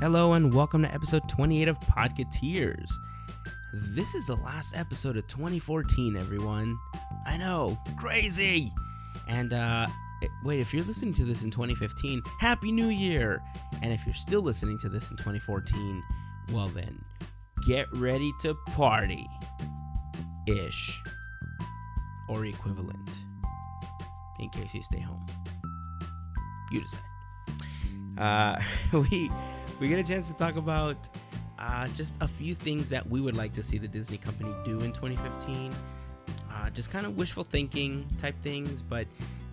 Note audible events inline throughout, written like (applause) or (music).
Hello and welcome to episode 28 of Podcateers. This is the last episode of 2014, everyone. I know, crazy. And uh wait, if you're listening to this in 2015, happy new year. And if you're still listening to this in 2014, well then, get ready to party. Ish. Or equivalent. In case you stay home. You decide. Uh, (laughs) we we get a chance to talk about uh, just a few things that we would like to see the Disney company do in 2015. Uh, just kind of wishful thinking type things, but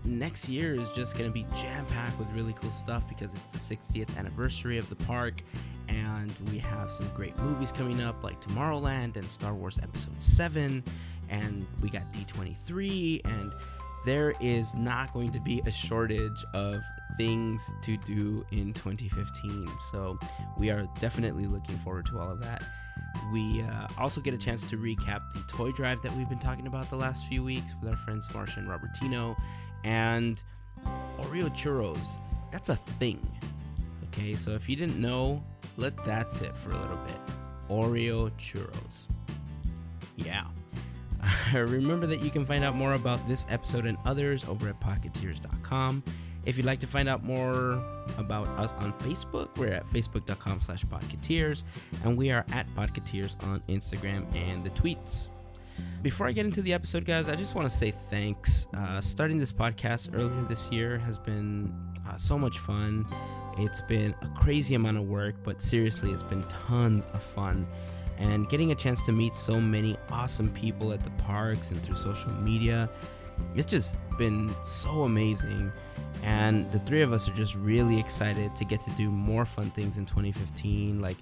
next year is just going to be jam packed with really cool stuff because it's the 60th anniversary of the park, and we have some great movies coming up like Tomorrowland and Star Wars Episode 7, and we got D23, and there is not going to be a shortage of things to do in 2015. So we are definitely looking forward to all of that. We uh, also get a chance to recap the toy drive that we've been talking about the last few weeks with our friends Marsha and Robertino and Oreo churros. That's a thing. Okay, so if you didn't know, let that sit for a little bit. Oreo churros. Yeah. (laughs) Remember that you can find out more about this episode and others over at Podcateers.com. If you'd like to find out more about us on Facebook, we're at facebook.com slash podcateers, and we are at podcateers on Instagram and the tweets. Before I get into the episode, guys, I just want to say thanks. Uh, starting this podcast earlier this year has been uh, so much fun. It's been a crazy amount of work, but seriously, it's been tons of fun. And getting a chance to meet so many awesome people at the parks and through social media, it's just been so amazing. And the three of us are just really excited to get to do more fun things in 2015, like,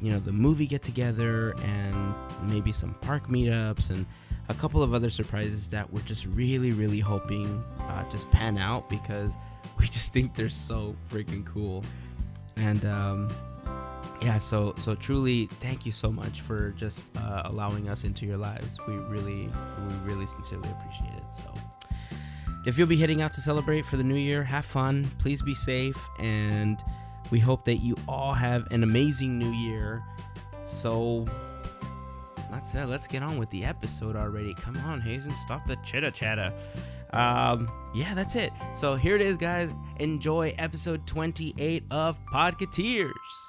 you know, the movie get together and maybe some park meetups and a couple of other surprises that we're just really, really hoping uh, just pan out because (laughs) we just think they're so freaking cool. And, um, yeah so so truly thank you so much for just uh, allowing us into your lives. We really we really sincerely appreciate it so. If you'll be heading out to celebrate for the new year have fun please be safe and we hope that you all have an amazing new year. So that's it. Let's get on with the episode already. Come on hazen stop the chitter chatter. Um yeah that's it. So here it is guys. Enjoy episode 28 of podcateers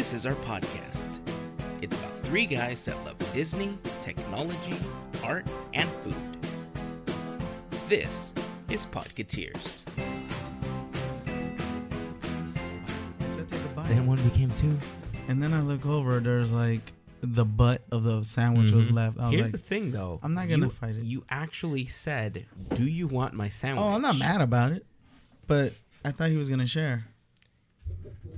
This is our podcast. It's about three guys that love Disney, technology, art, and food. This is Podcateers. Then one became two. And then I look over, there's like the butt of the sandwich was Mhm. left. I was Here's like, the thing, though. I'm not gonna You- fight it. You actually said, "Do you want my sandwich?" oh, I'm not mad about it, but I thought he was gonna share.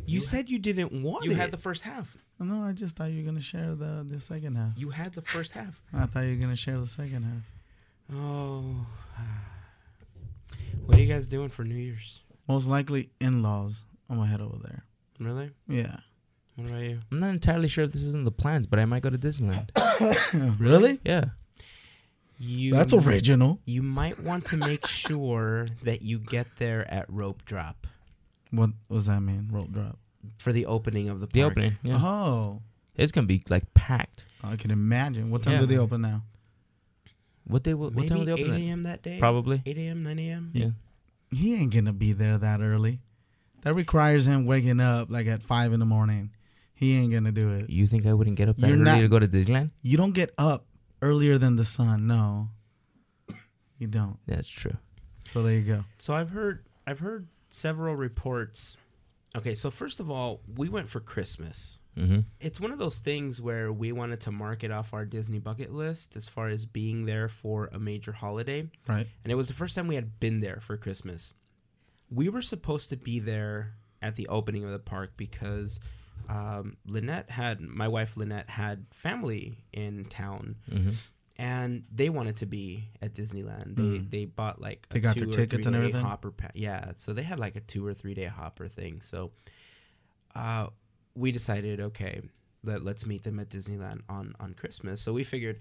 You said you didn't want You it. had the first half. Oh, no, I just thought you were gonna share the the second half. You had the first half. I thought you were gonna share the second half. Oh. (sighs) What are you guys doing for New Year's? Most likely in-laws. I'm gonna head over there. Really? Yeah. What about you? I'm not entirely sure if this is in the plans, but I might go to Disneyland. (coughs) really? Yeah. You That's original. You might want to make sure that you get there at rope drop What does that mean? Rope drop. for the opening of the park. The opening. Yeah. Oh, It's gonna be like packed. I can imagine. What time Yeah. do they open now? What day? What, what Maybe time will they 8 open it? a.m. that day. Probably. 8 a.m. 9 a.m. Yeah. He ain't gonna be there that early. That requires him waking up like at five in the morning. He ain't gonna do it. You think I wouldn't get up that You're early not- to go to Disneyland? You don't get up earlier than the sun. No, you don't. That's true. So there you go. So I've heard I've heard several reports. Okay, so first of all, we went for Christmas. Mm-hmm. It's one of those things where we wanted to mark it off our Disney bucket list as far as being there for a major holiday. Right. and it was the first time we had been there for Christmas. We were supposed to be there at the opening of the park because um, Lynette had my wife Lynette had family in town, Mm-hmm. And they wanted to be at Disneyland. They Mm. they bought like a They got two their tickets and everything? Hopper pa- yeah, so they had like a two or three day hopper thing. So, uh, we decided okay, let, let's meet them at Disneyland on on Christmas. So we figured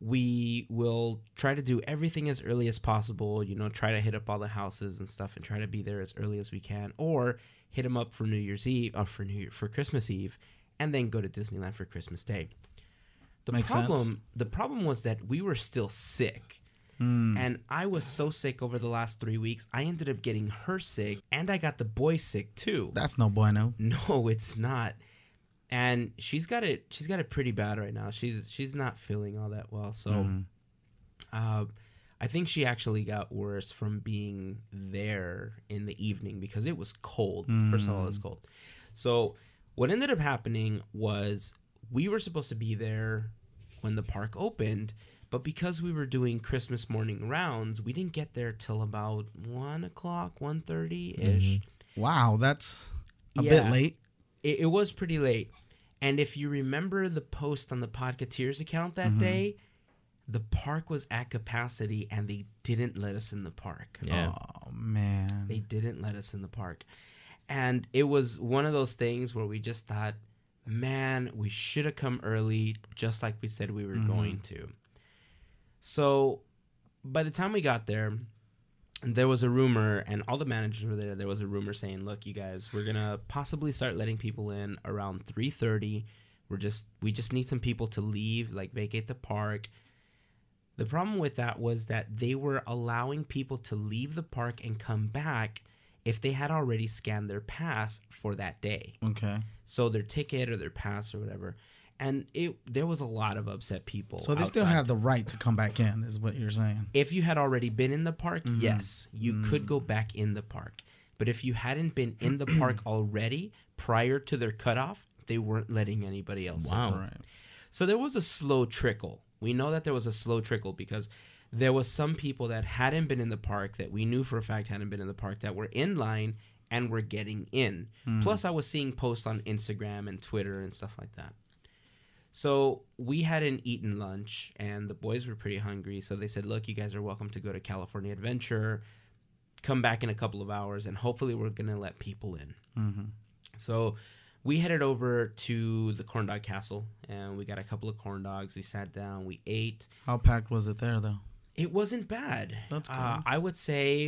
we will try to do everything as early as possible. You know, try to hit up all the houses and stuff, and try to be there as early as we can, or hit them up for New Year's Eve or for New Year for Christmas Eve, and then go to Disneyland for Christmas Day. The Makes sense. problem, the problem was that we were still sick. Mm. And I was so sick over the last three weeks. I ended up getting her sick, and I got the boy sick too. That's no bueno. No, (laughs) it's not. And she's got it. She's got it pretty bad right now. She's she's not feeling all that well. So, Mhm. uh, I think she actually got worse from being there in the evening because it was cold. First of all, it was cold. So, what ended up happening was we were supposed to be there when the park opened, but because we were doing Christmas morning rounds, we didn't get there till about one o'clock, one thirty ish. Mm-hmm. Wow, that's a Yeah. bit late. it, it was pretty late. And if you remember the post on the Podcateers account that mm-hmm. day, the park was at capacity and they didn't let us in the park. Yeah. Oh man. They didn't let us in the park. And it was one of those things where we just thought, man, we should have come early, just like we said we were going mm-hmm. to. So by the time we got there, there was a rumor, and all the managers were there. There was a rumor saying, "Look, you guys, we're gonna possibly start letting people in around 3:30. We're just we just need some people to leave, like vacate the park." The problem with that was that they were allowing people to leave the park and come back if they had already scanned their pass for that day. okay. So their ticket or their pass or whatever. And it there was a lot of upset people. So they still have the right to come back in, is what you're saying. if you had already been in the park, Mm-hmm. yes, you could Mm. go back in the park. But if you hadn't been in the park (clears throat) already prior to their cutoff, they weren't letting anybody else in. Wow. Right. So there was a slow trickle. We know that there was a slow trickle because there was some people that hadn't been in the park that we knew for a fact hadn't been in the park that were in line and were getting in. Plus, I was seeing posts on Instagram and Twitter and stuff like that. So we hadn't eaten lunch, and the boys were pretty hungry. So they said, "Look, you guys are welcome to go to California Adventure. Come back in a couple of hours, and hopefully, we're gonna let people in." Mm-hmm. So we headed over to the corn dog castle and we got a couple of corn dogs. We sat down, we ate. How packed was it there, though? It wasn't bad. That's Uh. I would say,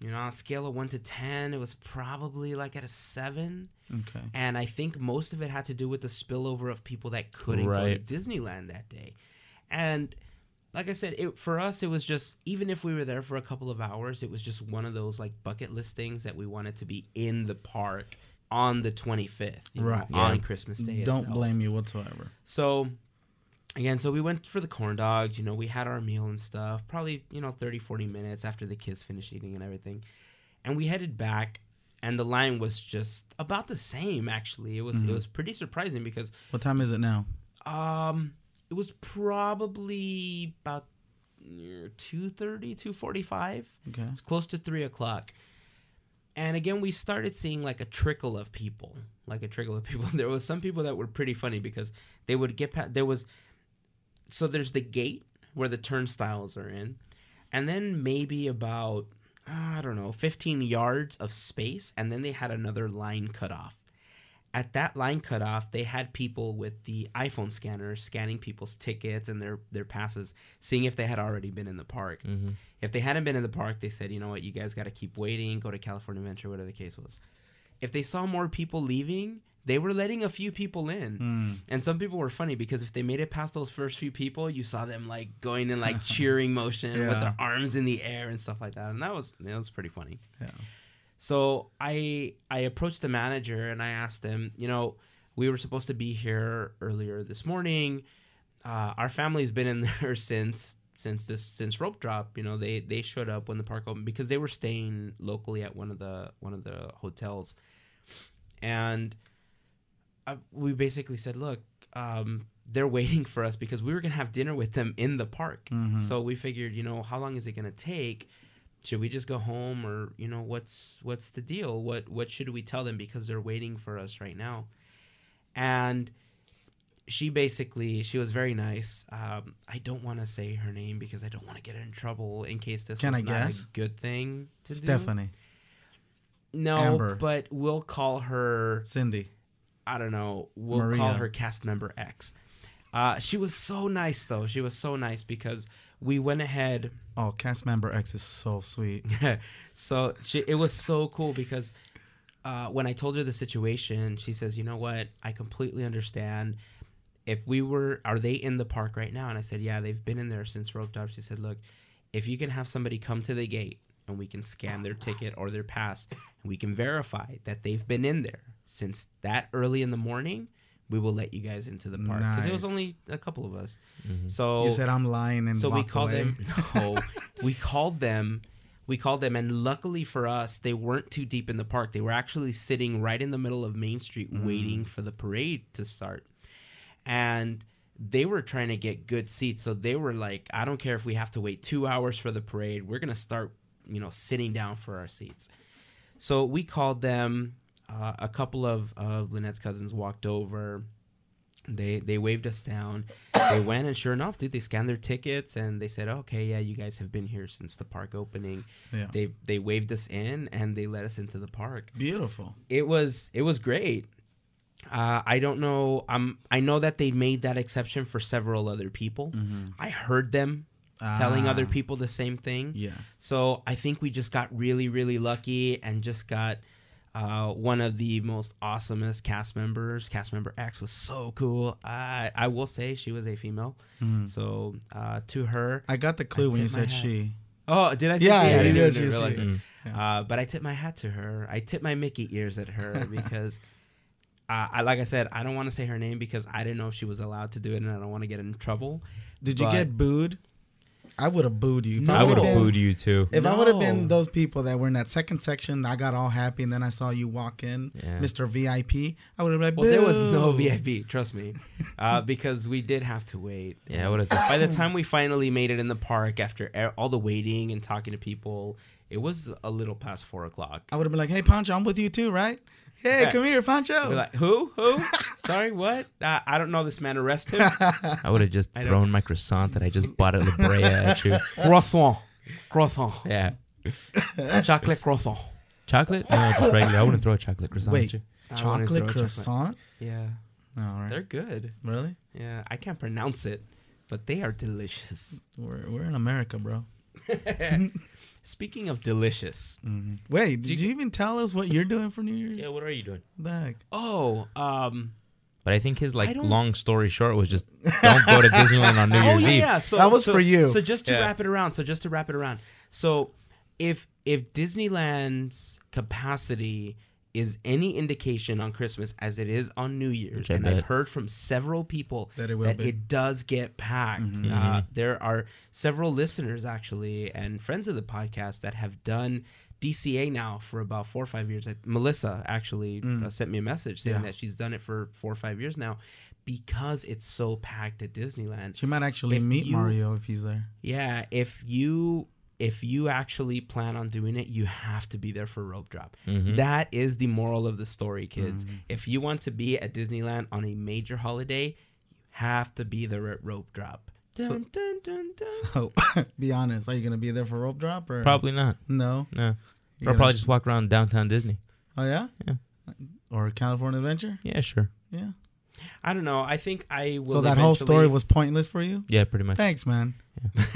you know, on a scale of one to 10, it was probably like at a seven. Okay. And I think most of it had to do with the spillover of people that couldn't Right. go to Disneyland that day. And like I said, it, for us, it was just, even if we were there for a couple of hours, it was just one of those like bucket list things that we wanted to be in the park on the 25th, you know, Right. on Christmas Day. Don't itself. blame you whatsoever. So again, so we went for the corn dogs, you know, we had our meal and stuff, probably, you know, 30, 40 minutes after the kids finished eating and everything. And we headed back and the line was just about the same actually. It was Mm-hmm. it was pretty surprising because What time is it now? um it was probably about 2.30, 2.45. Okay. It's close to three o'clock. And again, we started seeing like a trickle of people, like a trickle of people. (laughs) There was some people that were pretty funny because they would get past. There was, so there's the gate where the turnstiles are in, and then maybe about I don't know, 15 yards of space, and then they had another line cut off. At that line cut off, they had people with the iPhone scanner scanning people's tickets and their their passes, seeing if they had already been in the park. Mm-hmm. If they hadn't been in the park, they said, you know what, you guys got to keep waiting, go to California Adventure, whatever the case was. If they saw more people leaving, they were letting a few people in. Mm. And some people were funny because if they made it past those first few people, you saw them like going in like (laughs) cheering motion with their arms in the air and stuff like that. And that was that was pretty funny. Yeah. So I I approached the manager and I asked him, you know, we were supposed to be here earlier this morning. Uh, our family's been in (laughs) there since since this since rope drop. You know, they they showed up when the park opened because they were staying locally at one of the one of the hotels, and we basically said, look. Um, they're waiting for us because we were gonna have dinner with them in the park. Mhm. So we figured, you know, how long is it gonna take? should we just go home or you know what's what's the deal what what should we tell them because they're waiting for us right now and she basically she was very nice um, i don't want to say her name because i don't want to get her in trouble in case this Can was I not guess? a good thing to do. Stephanie, no Amber. but we'll call her Cindy. I don't know we'll call her cast member x Uh, she was so nice though. She was so nice because we went ahead. Oh, cast member X is so sweet. (laughs) so she, it was so cool because uh, when I told her the situation, she says, "You know what? I completely understand. If we were, are they in the park right now?" And I said, "Yeah, they've been in there since rope drop." She said, "Look, if you can have somebody come to the gate and we can scan their ticket or their pass and we can verify that they've been in there since that early in the morning." We will let you guys into the park because it was only a couple of us. Mhm. So you said I'm lying and so we called away. them. (laughs) No, we called them. We called them, and luckily for us, they weren't too deep in the park. They were actually sitting right in the middle of Main Street, Mm. waiting for the parade to start. And they were trying to get good seats, so they were like, "I don't care if we have to wait two hours for the parade. We're gonna start, you know, sitting down for our seats." So we called them. Uh, a couple of of Lynette's cousins walked over. They they waved us down. They went and sure enough, dude, they scanned their tickets and they said, "Okay, yeah, you guys have been here since the park opening." Yeah. They they waved us in and they let us into the park. Beautiful. It was it was great. Uh, I don't know. Um, I know that they made that exception for several other people. I heard them telling Ah, other people the same thing. Yeah. So I think we just got really, really lucky and just got uh, one of the most awesomest cast members. Cast member X was so cool. I I will say she was a female. Mhm. So uh, to her, I got the clue I when you said hat. she. oh, did I? Say Yeah, she? yeah, I didn't you even did, she- realize she- it. Mm. Uh, but I tip my hat to her. I tip my Mickey ears at her (laughs) because. Uh, I like I said, I don't want to say her name because I didn't know if she was allowed to do it, and I don't want to get in trouble. Did you get booed? I would have booed you. If No. I would would've booed you too. If I would have been those people that were in that second section, I got all happy, and then I saw you walk in, Yeah. Mr. VIP. I would have been like, Well, there was no VIP, trust me, uh, (laughs) because we did have to wait. Yeah, I would have just. By the time we finally made it in the park, after all the waiting and talking to people, it was a little past four o'clock. I would have been like, "Hey, Pancho, I'm with you too, right? Hey, Yeah. come here, Pancho." We're like, who? Who? (laughs) Sorry, what? Uh, I don't know this man. Arrest him. I would have just I don't- thrown my croissant that I just (laughs) bought at La Brea at you. croissant, croissant, Yeah. (laughs) chocolate croissant. Chocolate? No, just regular. I wouldn't throw a chocolate croissant Wait. at you. I wanna chocolate croissant. Yeah, No, all right. they're good. really? Yeah, I can't pronounce it, but they are delicious. We're we're in America, bro. Speaking of delicious, hmm Wait, did you- you even tell us what you're doing for New Year's? Yeah, what are you doing? What the heck? oh, um, But I think his like long story short was just don't go to (laughs) Disneyland on New oh Year's yeah, Eve. yeah. So That was so- for you. So just to Yeah. wrap it around. So just to wrap it around. So if if Disneyland's capacity is any indication on Christmas as it is on New Year's, Which I and I've heard from several people That it will that it does get packed. Mhm. Uh, there are several listeners actually and friends of the podcast that have done DCA now for about four or five years. Uh, Melissa actually Mm. uh, sent me a message saying Yeah. that she's done it for four or five years now because it's so packed at Disneyland. She might actually If meet you- Mario if he's there. Yeah, if you if you actually plan on doing it, you have to be there for rope drop. Mhm. That is the moral of the story, kids. Mhm. If you want to be at Disneyland on a major holiday, you have to be there at rope drop. So- Dun, dun, dun, dun. (laughs) So, (laughs) be honest. Are you gonna be there for rope drop or Probably not. no? No. You're I'll gonna- probably just walk around downtown Disney. Oh yeah. Yeah. Or California Adventure. Yeah, sure. Yeah. I don't know. I think I will. so that whole story was pointless for you. Yeah, pretty much. Thanks, man. (laughs)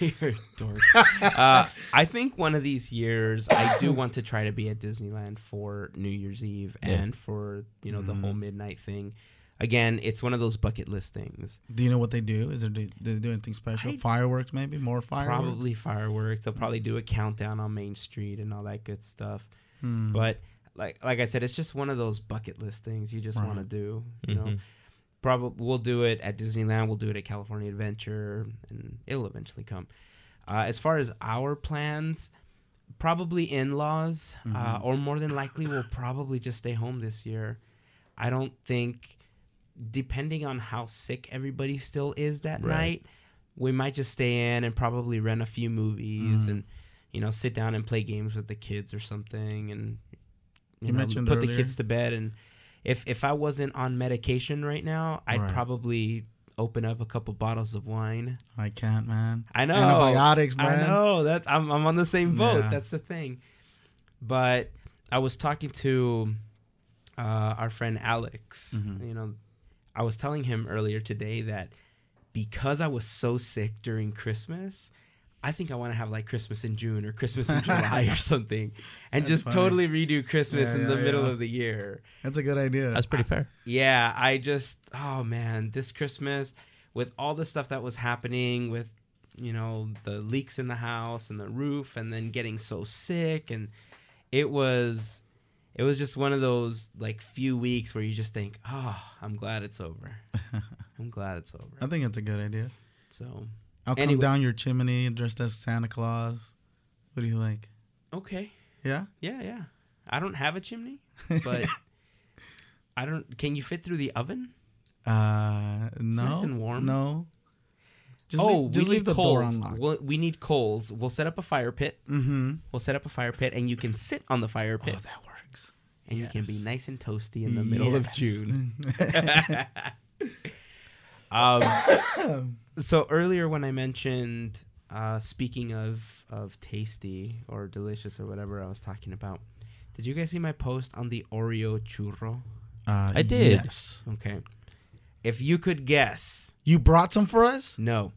You're a dork. Uh, I think one of these years I do want to try to be at Disneyland for New Year's Eve Yeah. and for you know the whole Mhm. midnight thing. Again, it's one of those bucket list things. Do you know what they do? Is there do they do anything special? I- fireworks, maybe more fireworks. Probably fireworks. They'll probably do a countdown on Main Street and all that good stuff. Hmm. But like like I said, it's just one of those bucket list things you just Right. want to do. You know, Mhm. probably we'll do it at Disneyland. We'll do it at California Adventure, and it'll eventually come. Uh, as far as our plans, probably in laws, uh, Mhm. or more than likely, we'll probably just stay home this year. I don't think, depending on how sick everybody still is that Right. night, we might just stay in and probably rent a few movies Mhm. and you know sit down and play games with the kids or something and you, You know, mentioned put the kids to bed and if if I wasn't on medication right now, I'd Right. probably open up a couple bottles of wine. I can't, man. I know Antibiotics, I man. know that I'm I'm on the same boat. Yeah. That's the thing. But I was talking to uh, our friend Alex. Mhm. You know, I was telling him earlier today that because I was so sick during Christmas, I think I want to have like Christmas in June or Christmas in (laughs) July or something, and That's just funny. totally redo Christmas Yeah, in the yeah, middle of the year. That's a good idea. That's pretty fair. Yeah, I just oh man, this Christmas with all the stuff that was happening with you know the leaks in the house and the roof and then getting so sick and it was it was just one of those like few weeks where you just think, "Oh, I'm glad it's over. (laughs) I'm glad it's over. I think it's a good idea. So, I'll come Anyway. down your chimney dressed as Santa Claus. What do you think? okay. Yeah. Yeah, yeah. I don't have a chimney, (laughs) but I don't can you fit through the oven? Uh, no. nice and warm. No. Just oh, leave, just we leave the door unlocked. We'll, we need coals. We'll set up a fire pit. mm-hmm. We'll set up a fire pit, and you can sit on the fire pit, Oh, that works. and you can be nice and toasty in the middle of June. (laughs) (laughs) um, (coughs) (coughs) so earlier when I mentioned, uh, speaking of of tasty or delicious or whatever I was talking about, did you guys see my post on the Oreo churro? Uh, I did. Yes. Okay, if you could guess, You brought some for us? no,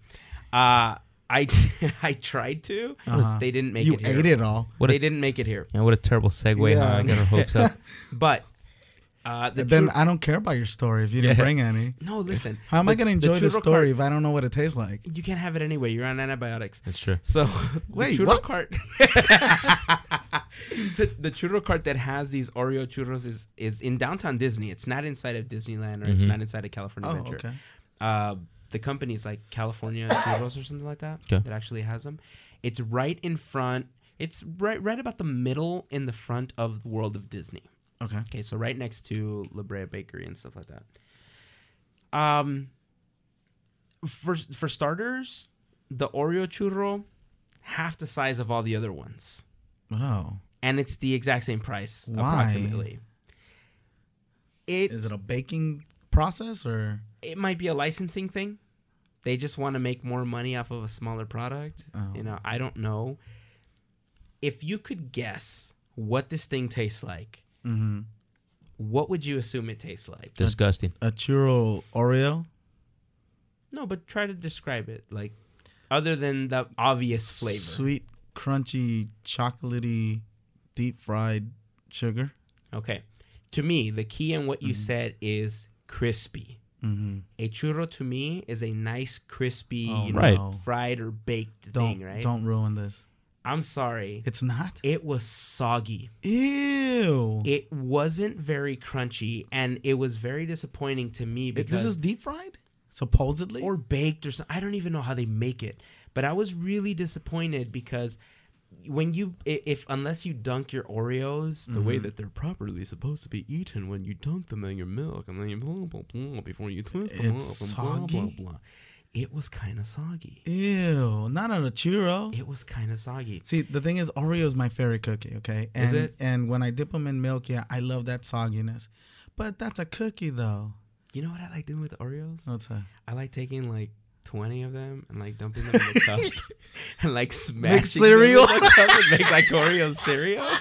uh, I (laughs) I tried to, Uh-huh. they didn't make you it here. ate it all. What they a, didn't make it here, yeah, what a terrible segue. Yeah. How I got our hopes up. (laughs) but. Uh, the then chur- I don't care about your story if you didn't Yeah. bring any. no, listen. How am I going to enjoy the churro story cart- if I don't know what it tastes like? you can't have it anyway. You're on antibiotics. That's true. So (laughs) Wait, the churro what? cart, (laughs) the, the churro cart that has these Oreo churros is is in downtown Disney. It's not inside of Disneyland or it's Mhm. not inside of California Oh, Adventure. okay. Uh, the company is like California (coughs) Churros or something like that Okay. that actually has them. It's right in front. It's right right about the middle in the front of the World of Disney. Okay. Okay, so right next to La Brea Bakery and stuff like that. Um, for for starters, the Oreo churro half the size of all the other ones, Oh. and it's the exact same price Why? approximately. It Is it a baking process or? it might be a licensing thing. They just want to make more money off of a smaller product. Oh. You know, I don't know. If you could guess what this thing tastes like, Mm-hmm. what would you assume it tastes like? Disgusting. A churro Oreo? No, but try to describe it like other than the obvious flavor. Sweet, crunchy, chocolatey, deep fried sugar. Okay. To me, the key in what you Mhm. said is crispy. Mm-hmm. A churro to me is a nice crispy, Oh, you know, Right. fried or baked Don't thing, right? don't ruin this. I'm sorry. It's not. It was soggy. Ew. It wasn't very crunchy and it was very disappointing to me It- because this is deep fried, supposedly. or baked or something. I don't even know how they make it, but I was really disappointed because when you if unless you dunk your Oreos the way Mhm. that they're properly supposed to be eaten when you dunk them in your milk and then you blah blah blah before you twist them It's up and blah blah soggy? blah. It was kind of soggy. Ew, not on a churro. It was kind of soggy. See, the thing is, Oreo is my favorite cookie. Okay, and, Is it? And when I dip them in milk, yeah, I love that sogginess. But that's a cookie, though. You know what I like doing with Oreos? What's that? I like taking like 20 of them and like dumping them in the cups (laughs) (laughs) and like smashing cereal? them in the cup and make like Oreo cereal. (laughs)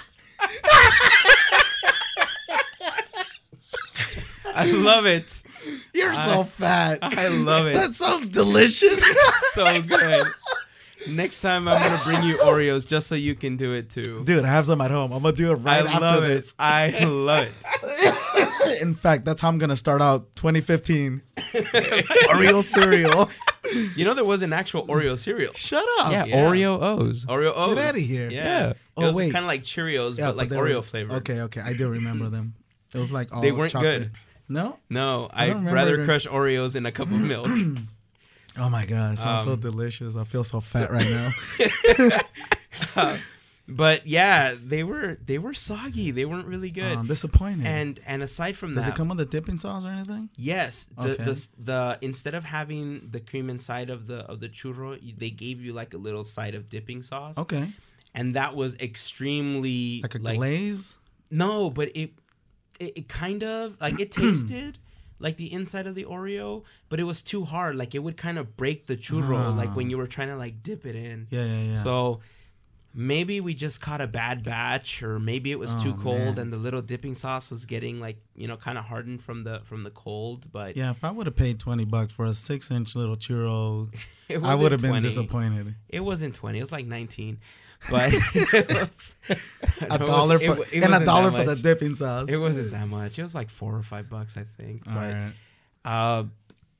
I love it. (laughs) You're I- so fat. I love it. That sounds delicious. (laughs) so good. Next time I'm gonna bring you Oreos just so you can do it too. Dude, I have some at home. I'm gonna do it right I after love this. it. I love it. (laughs) In fact, that's how I'm gonna start out 2015. Oreo cereal. You know there was an actual Oreo cereal. Shut up. yeah, yeah. Oreo O's. Oreo O's. Get out of here. Yeah. Yeah. It Oh, was wait. kind of like Cheerios, Yeah, but like there Oreo was- flavored. Okay, okay, I do remember them. It was like all They weren't chocolate. good. No. No, I I'd rather it. crush Oreos in a cup of milk. (clears throat) Oh my god, it sounds so Um, delicious. I feel so fat right now. (laughs) but yeah, they were they were soggy. They weren't really good. I'm disappointed. and and aside from does that, does it come with a dipping sauce or anything? yes, the, Okay. the the instead of having the cream inside of the of the churro, they gave you like a little side of dipping sauce, Okay, and that was extremely like a glaze. No, but it, it it kind of like it (clears throat) tasted like the inside of the Oreo, but it was too hard. Like it would kind of break the churro, Ah. like when you were trying to like dip it in. Yeah, yeah, yeah. So maybe we just caught a bad batch, or maybe it was too Oh, cold man. and the little dipping sauce was getting like you know kind of hardened from the from the cold. But Yeah, if I would have paid twenty bucks for a six inch little churro, (laughs) I would have been disappointed. It wasn't twenty. It was like nineteen. But (laughs) (laughs) it was, (laughs) A no, dollar it for wa- it and a dollar for the dipping sauce. It wasn't that much. It was like four or five bucks, I think. All But right. uh,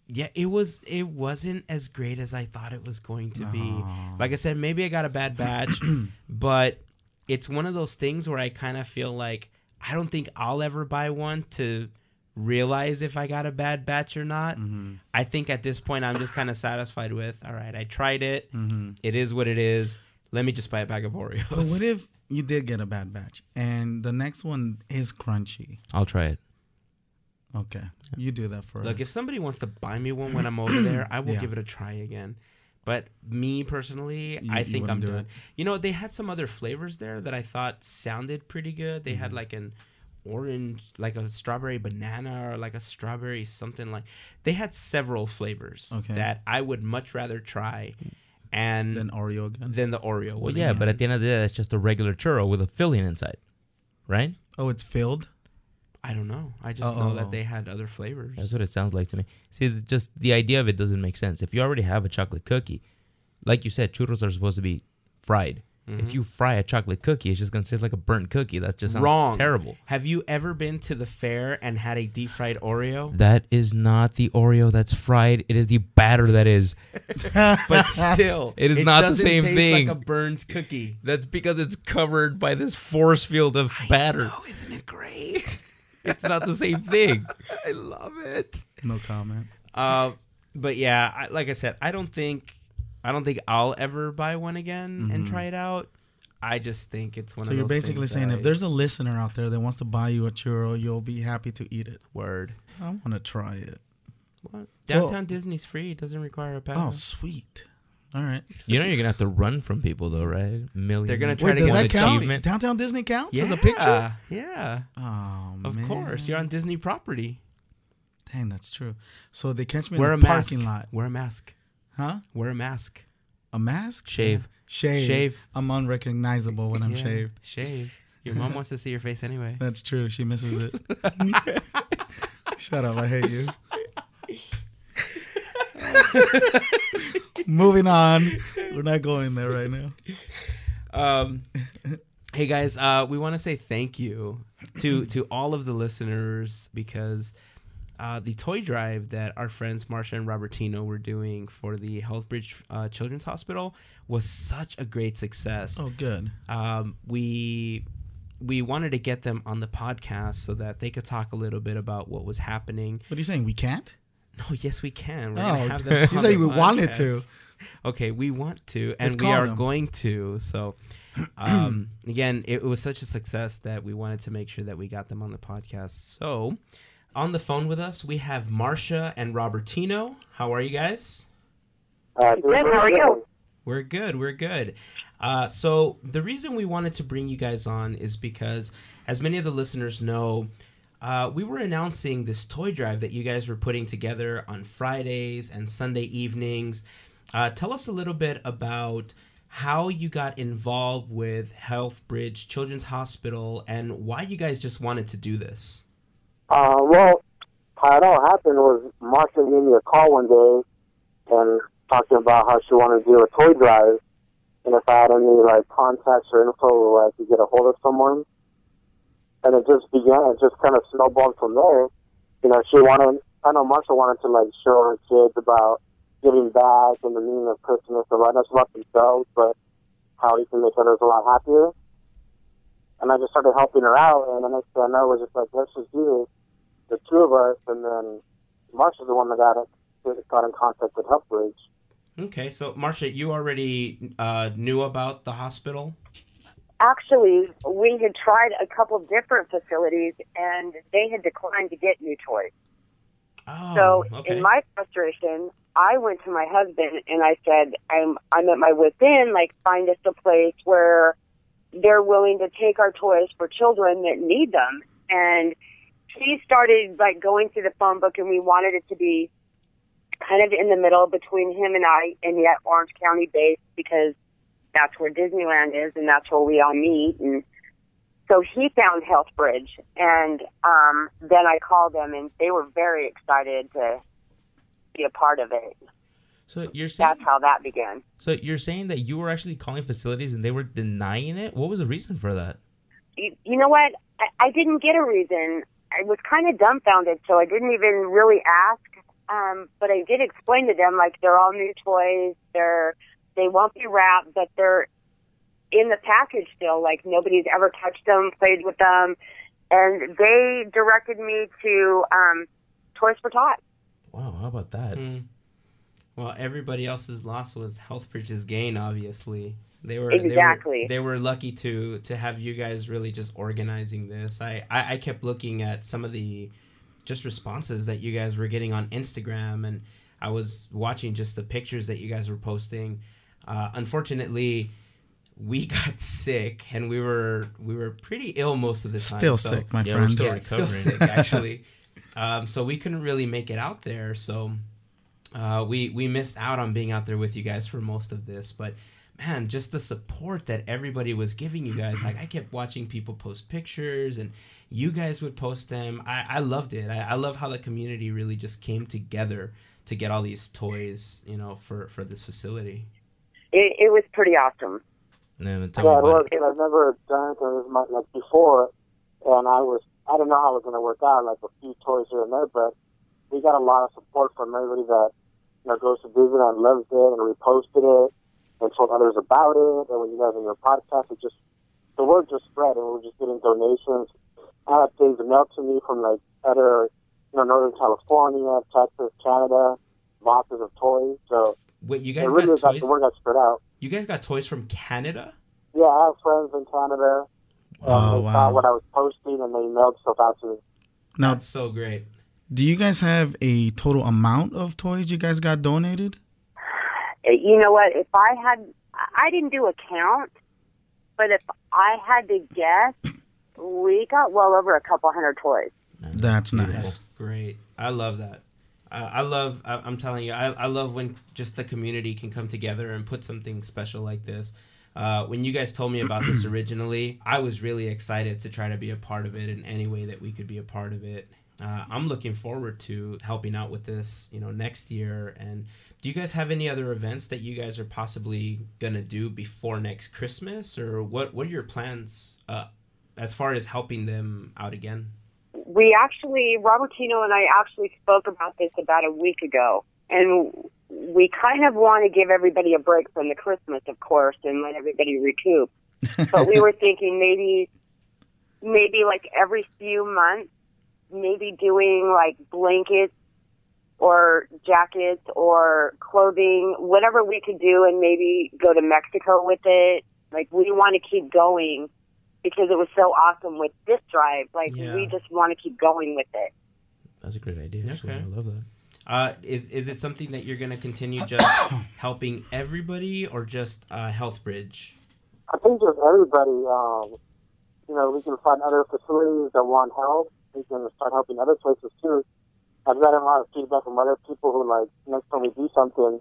yeah, it was. It wasn't as great as I thought it was going to be. Like I said, maybe I got a bad batch, (clears throat) but it's one of those things where I kind of feel like I don't think I'll ever buy one to realize if I got a bad batch or not. Mm-hmm. I think at this point I'm just kind of satisfied with. All right, I tried it. Mm-hmm. It is what it is. Let me just buy a bag of Oreos. But what if you did get a bad batch and the next one is crunchy? I'll try it. Okay, you do that for Look, us. Look, if somebody wants to buy me one when I'm over (clears throat) there, I will Yeah. give it a try again. But me personally, You- I think I'm wouldn't do done. it? You know, they had some other flavors there that I thought sounded pretty good. They Mm-hmm. had like an orange, like a strawberry banana, or like a strawberry something like. They had several flavors Okay. that I would much rather try, and then Oreo again. than the Oreo Well, yeah, but at the end of the day, that's just a regular churro with a filling inside, right? Oh, it's filled. I don't know. I just know Oh. that they had other flavors. That's what it sounds like to me. See, just the idea of it doesn't make sense. If you already have a chocolate cookie, like you said, churros are supposed to be fried. Mm-hmm. If you fry a chocolate cookie, it's just gonna taste like a burnt cookie. That just sounds Wrong. terrible. Have you ever been to the fair and had a deep fried Oreo? That is not the Oreo that's fried. It is the batter that is. (laughs) but still, (laughs) It is not the same taste thing. Like a burned cookie. That's because it's covered by this force field of batter. Oh, isn't it great? (laughs) It's not the same thing. I love it. No comment. Uh, but yeah, I, like I said, I don't think, I don't think I'll ever buy one again and try it out. I just think it's one Mm-hmm. So of you're basically things saying that if I- there's a listener out there that wants to buy you a churro, you'll be happy to eat it. word. I want to try it. What? Downtown Disney's free. It doesn't require a pass. Oh, sweet. All right. You know you're gonna have to run from people though, right? Million. They're gonna try Wait, to does get that a count? achievement. Downtown Disney counts yeah, as a picture? Yeah, Oh, of man. course. You're on Disney property. Dang, that's true. So they catch me Wear a in the mask. parking lot. Wear a mask. Huh? Wear a mask. A mask? Shave. Yeah. Shave. Shave. I'm unrecognizable when I'm Yeah, shaved. Shave. Your mom wants to see your face anyway. That's true. She misses it. (laughs) Shut up. I hate you. (laughs) Moving on. We're not going there right now. Um, hey guys, uh, we want to say thank you to to all of the listeners because uh, the toy drive that our friends Marsha and Robertino were doing for the Healthbridge uh, Children's Hospital was such a great success. Oh, good. Um, we we wanted to get them on the podcast so that they could talk a little bit about what was happening. What are you saying? We can't? No, (laughs) yes, we can. We're Oh, gonna have them. you say we wanted to. Okay, we want to, and Let's we are them. going to. So, (clears throat) um, again, it was such a success that we wanted to make sure that we got them on the podcast. So, on the phone with us, we have Marsha and Robertino. How are you guys? Uh, Good. How are you? We're good. We're good. Uh, so the reason we wanted to bring you guys on is because, as many of the listeners know, uh, we were announcing this toy drive that you guys were putting together on Fridays and Sunday evenings. Uh, tell us a little bit about how you got involved with Healthbridge Children's Hospital and why you guys just wanted to do this. Uh, well, how it all happened was Marsha gave me a call one day and talking about how she wanted to do a toy drive and if I had any like contacts or info where I could get a hold of someone. And it just began, it just kind of snowballed from there. You know, she wanted, I know Marsha wanted to like show her kids about giving back and the meaning of Christmas and not just about themselves, but how you can make others a lot happier. And I just started helping her out, and the next thing I know, was just like, let's just do it, the two of us, and then Marsha's the one that got it, got in contact with Healthbridge. Okay, so Marsha, you already uh, knew about the hospital. Actually, we had tried a couple of different facilities and they had declined to get new toys. Oh, so, okay. in my frustration, I went to my husband and I said, "I'm I'm at my wit's end. Like, find us a place where they're willing to take our toys for children that need them." And he started like going through the phone book, and we wanted it to be kind of in the middle between him and I, and yet Orange County based because that's where Disneyland is, and that's where we all meet. And so he found Health Bridge, and um, then I called them, and they were very excited to be a part of it. So you're saying That's how that began. so you're saying that you were actually calling facilities and they were denying it. What was the reason for that? You, you know what? I, I didn't get a reason. I was kind of dumbfounded, so I didn't even really ask. Um, but I did explain to them like they're all new toys. They're they won't be wrapped, but they're in the package still. Like nobody's ever touched them, played with them, and they directed me to um, Toys for Tots. Wow, how about that? Hmm. Well, everybody else's loss was Healthbridge's gain. Obviously, they were Exactly. They were, they were lucky to to have you guys really just organizing this. I, I I kept looking at some of the just responses that you guys were getting on Instagram, and I was watching just the pictures that you guys were posting. Uh, unfortunately, we (laughs) got sick, and we were we were pretty ill most of the time. Still so- sick, my Yeah, we're friend. still yeah, still recovering. sick (laughs) actually. um, so we couldn't really make it out there. So uh, we we missed out on being out there with you guys for most of this. But man, just the support that everybody was giving you guys. Like I kept watching people post pictures, and you guys would post them. I I loved it. I, I love how the community really just came together to get all these toys. You know, for for this facility. It, it was pretty awesome. No, Yeah, me it was. it. And I've never done anything this much like before, and I was I didn't know how it was going to work out. Like a few toys here and there, but we got a lot of support from everybody that you know goes to Disneyland, loves it, and reposted it, and told others about it. And when you guys on your podcast, it just the word just spread, and we were just getting donations. I had things mailed to me from like other, you know, Northern California, Texas, Canada, boxes of toys. So Wait, you it guys really got got toys? the word got spread out. You guys got toys from Canada? Yeah, I have friends in Canada. And Oh, they wow. saw what I was posting and they mailed stuff out to me. Now, That's so great. Do you guys have a total amount of toys you guys got donated? Uh, You know what? If I had, I didn't do a count, but if I had to guess, we got well over a couple hundred toys. That's nice. That's great. I love that. I, I love. I, I'm telling you, I, I love when just the community can come together and put something special like this. Uh, when you guys told me about this (clears throat) originally, I was really excited to try to be a part of it in any way that we could be a part of it. Uh, I'm looking forward to helping out with this, you know, next year. And do you guys have any other events that you guys are possibly gonna do before next Christmas, or what? What are your plans uh, as far as helping them out again? We actually, Robertino and I actually spoke about this about a week ago, and we kind of want to give everybody a break from the Christmas, of course, and let everybody recoup. (laughs) but we were thinking maybe, maybe like every few months, maybe doing like blankets or jackets or clothing, whatever we could do, and maybe go to Mexico with it. Like we want to keep going because it was so awesome with this drive. Like Yeah. we just want to keep going with it. That's a great idea. Actually. Okay. I love that. Uh, is is it something that you're gonna continue just (coughs) helping everybody or just uh, Healthbridge? I think just everybody, um, you know, we can find other facilities that want help. We can start helping other places too. I've gotten a lot of feedback from other people who like next time we do something,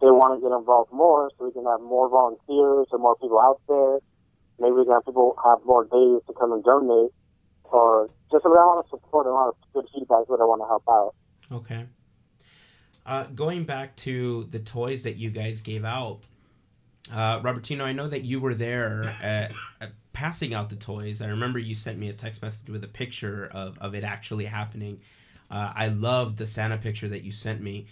they want to get involved more, so we can have more volunteers and more people out there. Maybe we can have people have more days to come and donate, or just a lot of support and a lot of good feedback that I want to help out. Okay. Uh, going back to the toys that you guys gave out, uh, Robertino, I know that you were there at, at passing out the toys. I remember you sent me a text message with a picture of, of it actually happening. Uh, I love the Santa picture that you sent me.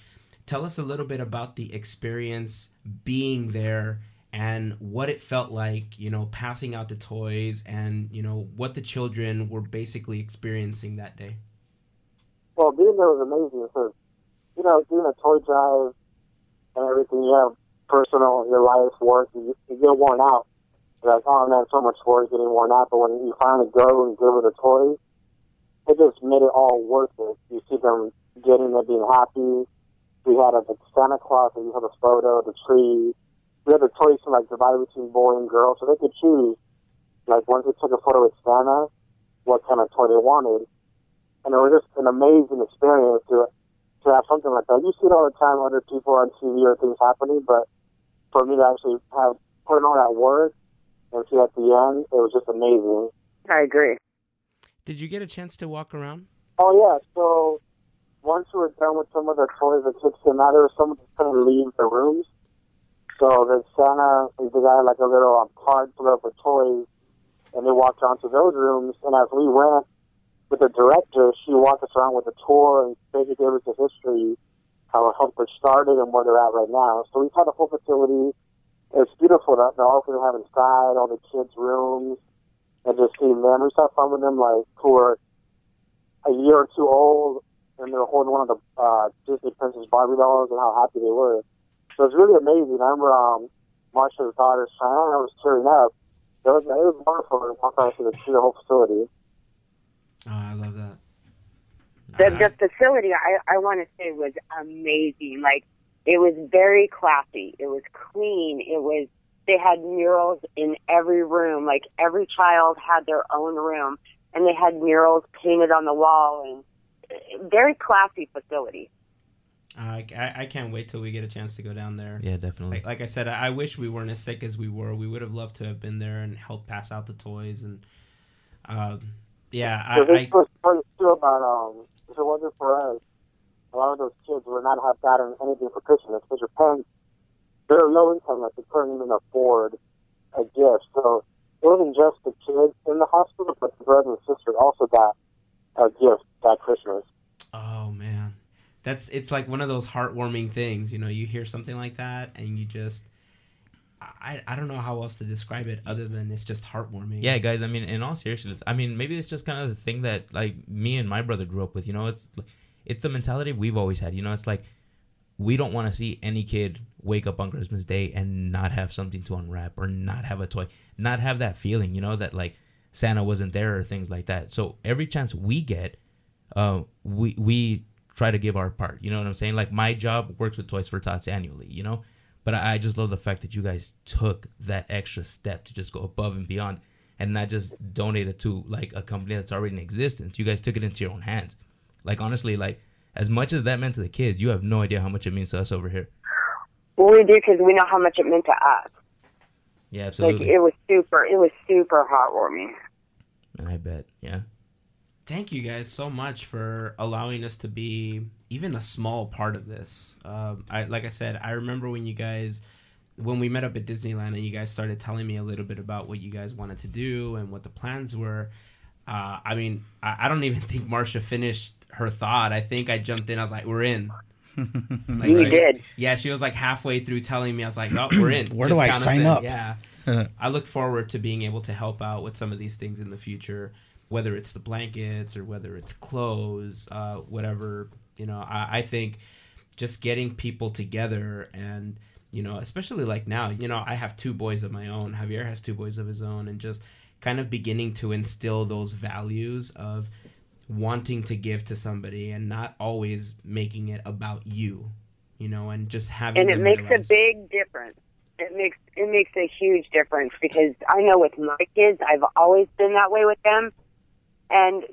Tell us a little bit about the experience being there and what it felt like, you know, passing out the toys and, you know, what the children were basically experiencing that day. Well, being there was amazing because, you know, doing a toy drive and everything, you have personal, your life, work, you, you get worn out. You're like, oh man, so much work getting worn out. But when you finally go and give it a toy, it just made it all worth it. You see them getting it, being happy. We had a like, Santa Claus, and you have a photo, the tree. We had the toys to like divide between boy and girl, so they could choose. Like once we took a photo with Santa, what kind of toy they wanted and it was just an amazing experience to to have something like that. You see it all the time, other people on TV or things happening, but for me to actually have put in all that work, and see at the end, it was just amazing. I agree. Did you get a chance to walk around? Oh yeah, so once we were done with some of the toys, the kids came out. There was someone just couldn't leave the rooms, so the Santa, they got like a little um, card full of toys, and they walked onto those rooms. And as we went with the director, she walked us around with a tour and basically gave us the history, how Humphrey started and where they're at right now. So we saw the whole facility. It's beautiful. The, the office they have inside, all the kids' rooms, and just seeing them. We saw some of them like who were a year or two old, and they were holding one of the uh, Disney Princess Barbie dolls, and how happy they were. So it's really amazing. I remember um, Marsha's daughter, Cheyenne, I was tearing up. It was, it was wonderful to walk around the, the whole facility. Oh, I love that. The, the facility, I, I want to say, was amazing. Like, it was very classy. It was clean. It was, they had murals in every room. Like, every child had their own room, and they had murals painted on the wall, and uh, very classy facility. I, I I can't wait till we get a chance to go down there. Yeah, definitely. Like, like I said, I I wish we weren't as sick as we were. We would have loved to have been there and helped pass out the toys and, um, yeah, I, So this I was funny too about um, if it wasn't for us, a lot of those kids would not have gotten anything for Christmas because your parents, they're low income, like they couldn't even afford a gift. So it wasn't just the kids in the hospital, but the brother and sister also got a gift that Christmas. Oh man, that's it's like one of those heartwarming things. You know, you hear something like that, and you just, I I don't know how else to describe it other than it's just heartwarming. Yeah, guys. I mean, in all seriousness, I mean, maybe it's just kind of the thing that like me and my brother grew up with. You know, it's it's the mentality we've always had. You know, it's like we don't want to see any kid wake up on Christmas Day and not have something to unwrap or not have a toy, not have that feeling. You know, that like Santa wasn't there or things like that. So every chance we get, uh, we we try to give our part. You know what I'm saying? Like my job works with Toys for Tots annually. You know. But I I just love the fact that you guys took that extra step to just go above and beyond and not just donate it to like a company that's already in existence. You guys took it into your own hands. Like honestly, like as much as that meant to the kids, you have no idea how much it means to us over here. Well, we do because we know how much it meant to us. Yeah, absolutely. Like, it was super, it was super heartwarming. and I bet, yeah. thank you guys so much for allowing us to be even a small part of this. Um, I like I said, I remember when you guys when we met up at Disneyland and you guys started telling me a little bit about what you guys wanted to do and what the plans were. Uh, I mean, I, I don't even (laughs) think Marsha finished her thought. I think I jumped in. I was like, "We're in." (laughs) Like, You she- did. Yeah, she was like halfway through telling me. I was like, "Oh, we're in." (clears throat) Where do I sign in. up? Yeah. (laughs) I look forward to being able to help out with some of these things in the future, whether it's the blankets or whether it's clothes, uh, whatever. You know, I, I think just getting people together and you know, especially like now, you know, I have two boys of my own. Javier has two boys of his own, and just kind of beginning to instill those values of wanting to give to somebody and not always making it about you, you know, and just having and it makes realize- a big difference. It makes it makes a huge difference because I know with my kids, I've always been that way with them. And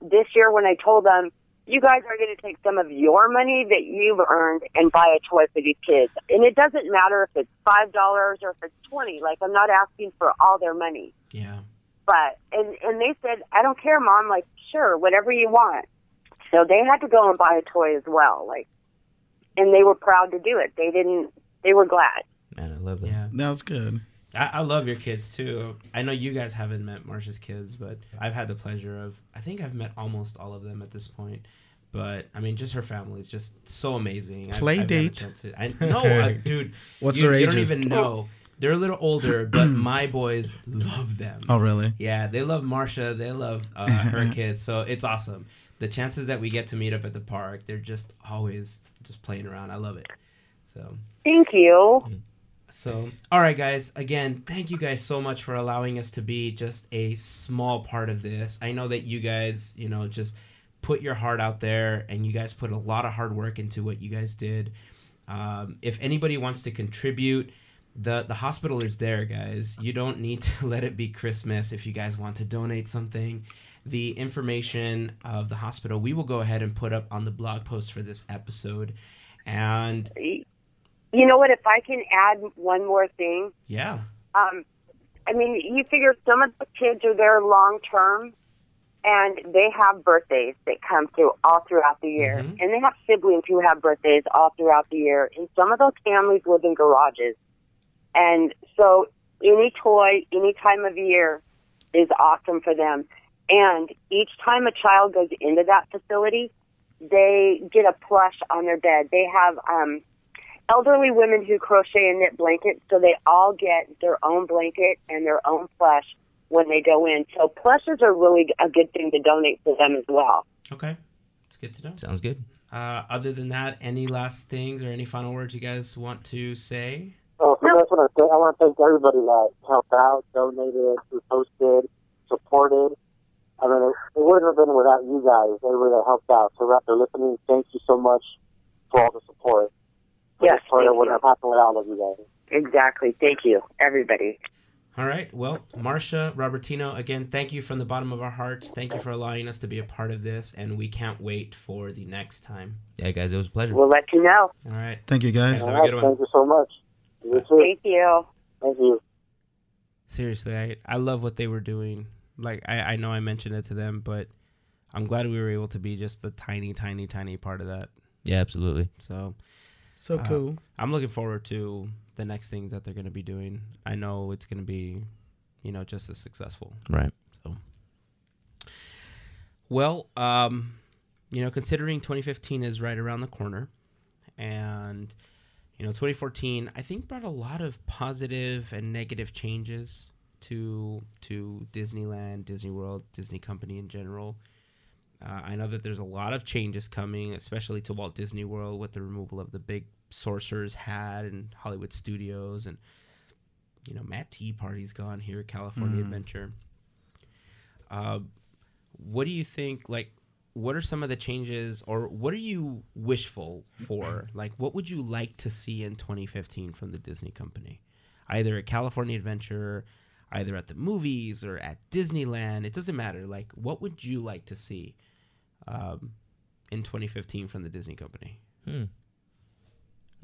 this year, when I told them, "You guys are going to take some of your money that you've earned and buy a toy for these kids," and it doesn't matter if it's five dollars or if it's twenty. Like I'm not asking for all their money, yeah. but and and they said, "I don't care, mom. Like sure, whatever you want." So they had to go and buy a toy as well. Like, and they were proud to do it. They didn't. They were glad. Man, I love that. Yeah. That's good. I, I love your kids too. I know you guys haven't met Marsha's kids, but I've had the pleasure of. I think I've met almost all of them at this point. But I mean, just her family is just so amazing. I've- Play I've date. to- I no, uh, dude. What's you, their You don't even know. They're a little older, (clears throat) but my boys love them. Oh, really? Yeah, they love Marsha. They love uh, her (laughs) kids. So it's awesome. The chances that we get to meet up at the park, they're just always just playing around. I love it. So. Thank you. So, all right, guys. Again, thank you guys so much for allowing us to be just a small part of this. I know that you guys, you know, just put your heart out there and you guys put a lot of hard work into what you guys did. Um, if anybody wants to contribute, the the hospital is there, guys. You don't need to (laughs) let it be Christmas if you guys want to donate something. The information of the hospital we will go ahead and put up on the blog post for this episode. And you know what? If I can add one more thing, Yeah. um, I mean, you figure some of the kids are there long term, and they have birthdays that come through all throughout the year, Mhm. and they have siblings who have birthdays all throughout the year, and some of those families live in garages, and so any toy, any time of year, is awesome for them. And each time a child goes into that facility, they get a plush on their bed. They have um, elderly women who crochet and knit blankets, so they all get their own blanket and their own plush when they go in. So plushes are really a good thing to donate to them as well. Okay. It's good to know. Sounds good. Uh, other than that, any last things or any final words you guys want to say? Oh, so that's what I think. I want to thank everybody that helped out, donated, who posted, supported. I mean, it, it wouldn't have been without you guys, everybody that helped out. So if they're listening, thank you so much for all the support. Yes, This story thank wouldn't you. have happened without all of you guys. Exactly. Thank you, everybody. All right. Well, Marsha, Robertino, again, thank you from the bottom of our hearts. Thank you for allowing us to be a part of this, and we can't wait for the next time. Yeah, guys, it was a pleasure. We'll let you know. All right. Thank you, guys. Have All a good one. thank you so much. You too. Thank you. Thank you. Seriously, I, I love what they were doing. Like, I, I know I mentioned it to them, but I'm glad we were able to be just the tiny, tiny, tiny part of that. Yeah, absolutely. So So Uh, cool. I'm looking forward to the next things that they're going to be doing. I know it's going to be, you know, just as successful. Right. So, well, um, you know, considering 2015 is right around the corner, and you know, 2014, I think brought a lot of positive and negative changes to to Disneyland, Disney World, Disney Company in general. Uh, I know that there's a lot of changes coming, especially to Walt Disney World with the removal of the big Sorcerer's hat and Hollywood Studios, and you know, Mad T Party's gone here at California Mm. Adventure. Uh, what do you think? Like, what are some of the changes, or what are you wishful for? (clears throat) Like, what would you like to see in 2015 from the Disney company? Either at California Adventure, either at the movies or at Disneyland. It doesn't matter. Like, what would you like to see um, in 2015 from the Disney company? Hmm.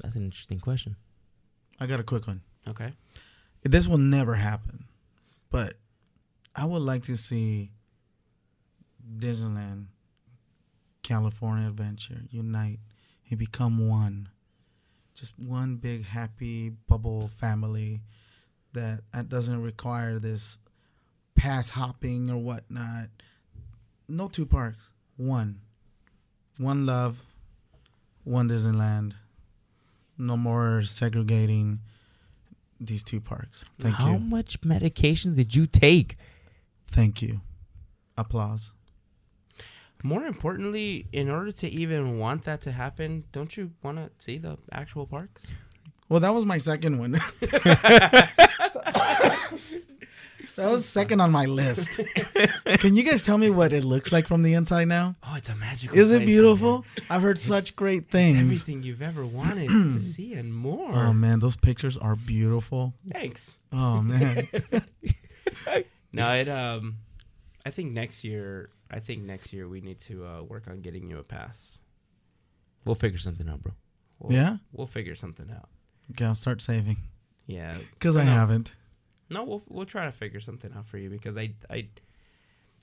That's an interesting question. I got a quick one. Okay. This will never happen, but I would like to see Disneyland, California Adventure unite and become one. Just one big happy bubble family that that doesn't require this pass hopping or whatnot. No two parks, one. One love, one Disneyland. No more segregating these two parks. Thank How you. How much medication did you take? Thank you. Applause. More importantly, in order to even want that to happen, don't you want to see the actual parks? Well, that was my second one. (laughs) (laughs) that was second on my list. (laughs) Can you guys tell me what it looks like from the inside now? Oh, it's a magical. Is it place, beautiful? man. I've heard It's- such great It's things. everything you've ever wanted to (clears throat) see and more. Oh man, those pictures are beautiful. Thanks. Oh man. (laughs) No, it um, I think next year. I think next year we need to uh, work on getting you a pass. We'll figure something out, bro. We'll, Yeah? we'll figure something out. Okay, I'll start saving Yeah, (laughs) because I No. haven't. No, we'll we'll try to figure something out for you because I I.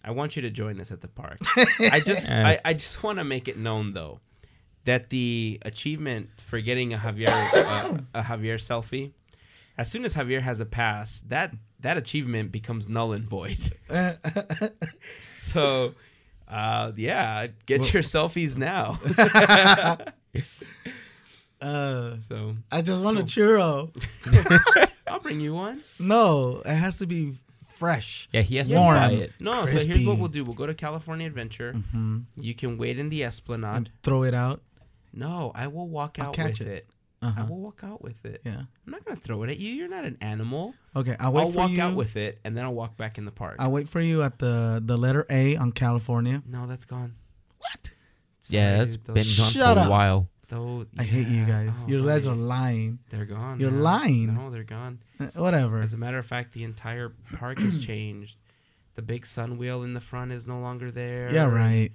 I want you to join us at the park. (laughs) I just. I, I just want to make it known though that the achievement for getting a Javier uh, a Javier selfie, as soon as Javier has a pass, that that achievement becomes null and void. (laughs) So, uh, yeah, get Well- your selfies now. (laughs) Uh, so I just want a churro. I'll bring you one. No, it has to be fresh. Yeah, he has Warm. to buy it. No, so here's what we'll do. We'll go to California Adventure. hmm You can wait in the Esplanade. And throw it out. No, I will walk I'll out catch with it. it. I Uh-huh. will walk out with it. Yeah. I'm not gonna throw it at you. You're not an animal. Okay, I'll wait I'll for walk you. out with it, and then I'll walk back in the park. I'll wait for you at the the letter A on California. no, that's gone. What? yeah, Sorry, that's been gone Shut for up. a while. Those, I hate you guys. Oh, you guys are lying. They're gone. You're man. lying. No, they're gone. Uh, Whatever. As a matter of fact, the entire park has changed. The big sun wheel in the front is no longer there. Yeah, right.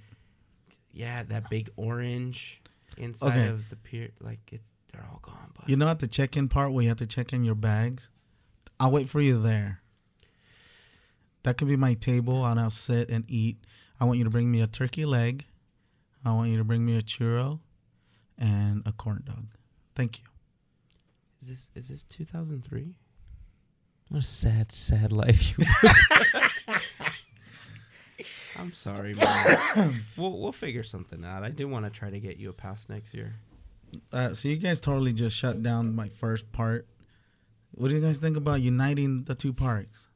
Yeah, that big orange inside Okay. of the pier, like it's They're all gone. But You know at the check-in part where you have to check in your bags? I'll wait for you there. That could be my table and I'll sit and eat. I want you to bring me a turkey leg. I want you to bring me a churro and a corn dog. Thank you. is this is this 2003? What a sad, sad life you. (laughs) (laughs) I'm sorry, (coughs) man. we'll we'll figure something out. I do want to try to get you a pass next year. Uh, so you guys totally just shut down my first part. What do you guys think about uniting the two parks?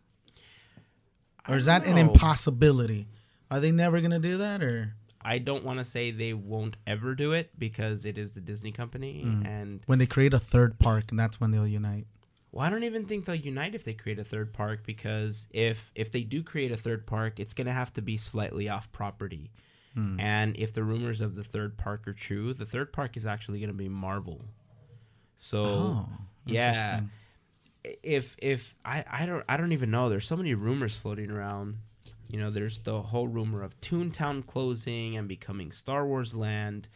Or is that don't an impossibility? Are they never gonna do that, or I don't want to say they won't ever do it because it is the Disney company, Mm. and when they create a third park and that's when they'll unite? well, I don't even think they'll unite if they create a third park because if if they do create a third park, it's gonna have to be slightly off property. Hmm. And if the rumors of the third park are true, the third park is actually gonna be Marvel. So Oh, yeah. if if I, I don't I don't even know. There's so many rumors floating around. You know, there's the whole rumor of Toontown closing and becoming Star Wars Land.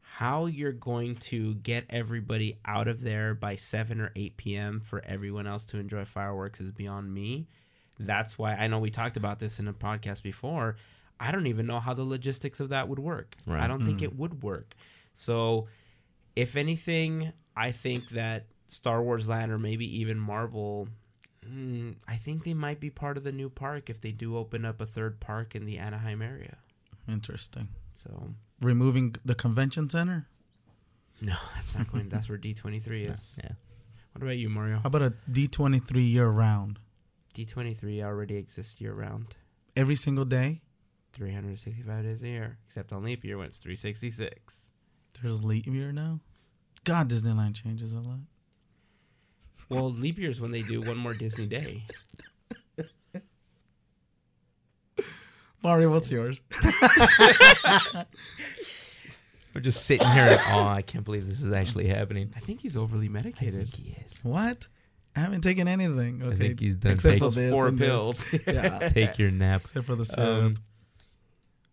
How you're going to get everybody out of there by seven or eight p.m. for everyone else to enjoy fireworks is beyond me. That's why I know we talked about this in a podcast before. I don't even know how the logistics of that would work. Right. I don't think hmm. it would work. So, if anything, I think that Star Wars Land or maybe even Marvel, mm, I think they might be part of the new park if they do open up a third park in the Anaheim area. Interesting. So, Removing the convention center. (laughs) no, that's not going. that's where D twenty three (laughs) is. yeah. What about you, Mario? How about a D twenty three year round? D twenty three already exists year round, Every single day. three hundred sixty five days a year, except on leap year when it's three sixty six. There's a leap year now. God, Disneyland changes a lot. Well, leap year is when they do one more Disney day. Mario, what's yours? (laughs) We're just sitting here. Like, oh, I can't believe this is actually happening. I think he's overly I medicated. think he is. What? I haven't taken anything. Okay. I think he's done. Except for this four and this. pills. (laughs) yeah. (laughs) take your nap. Except for the syrup. Um,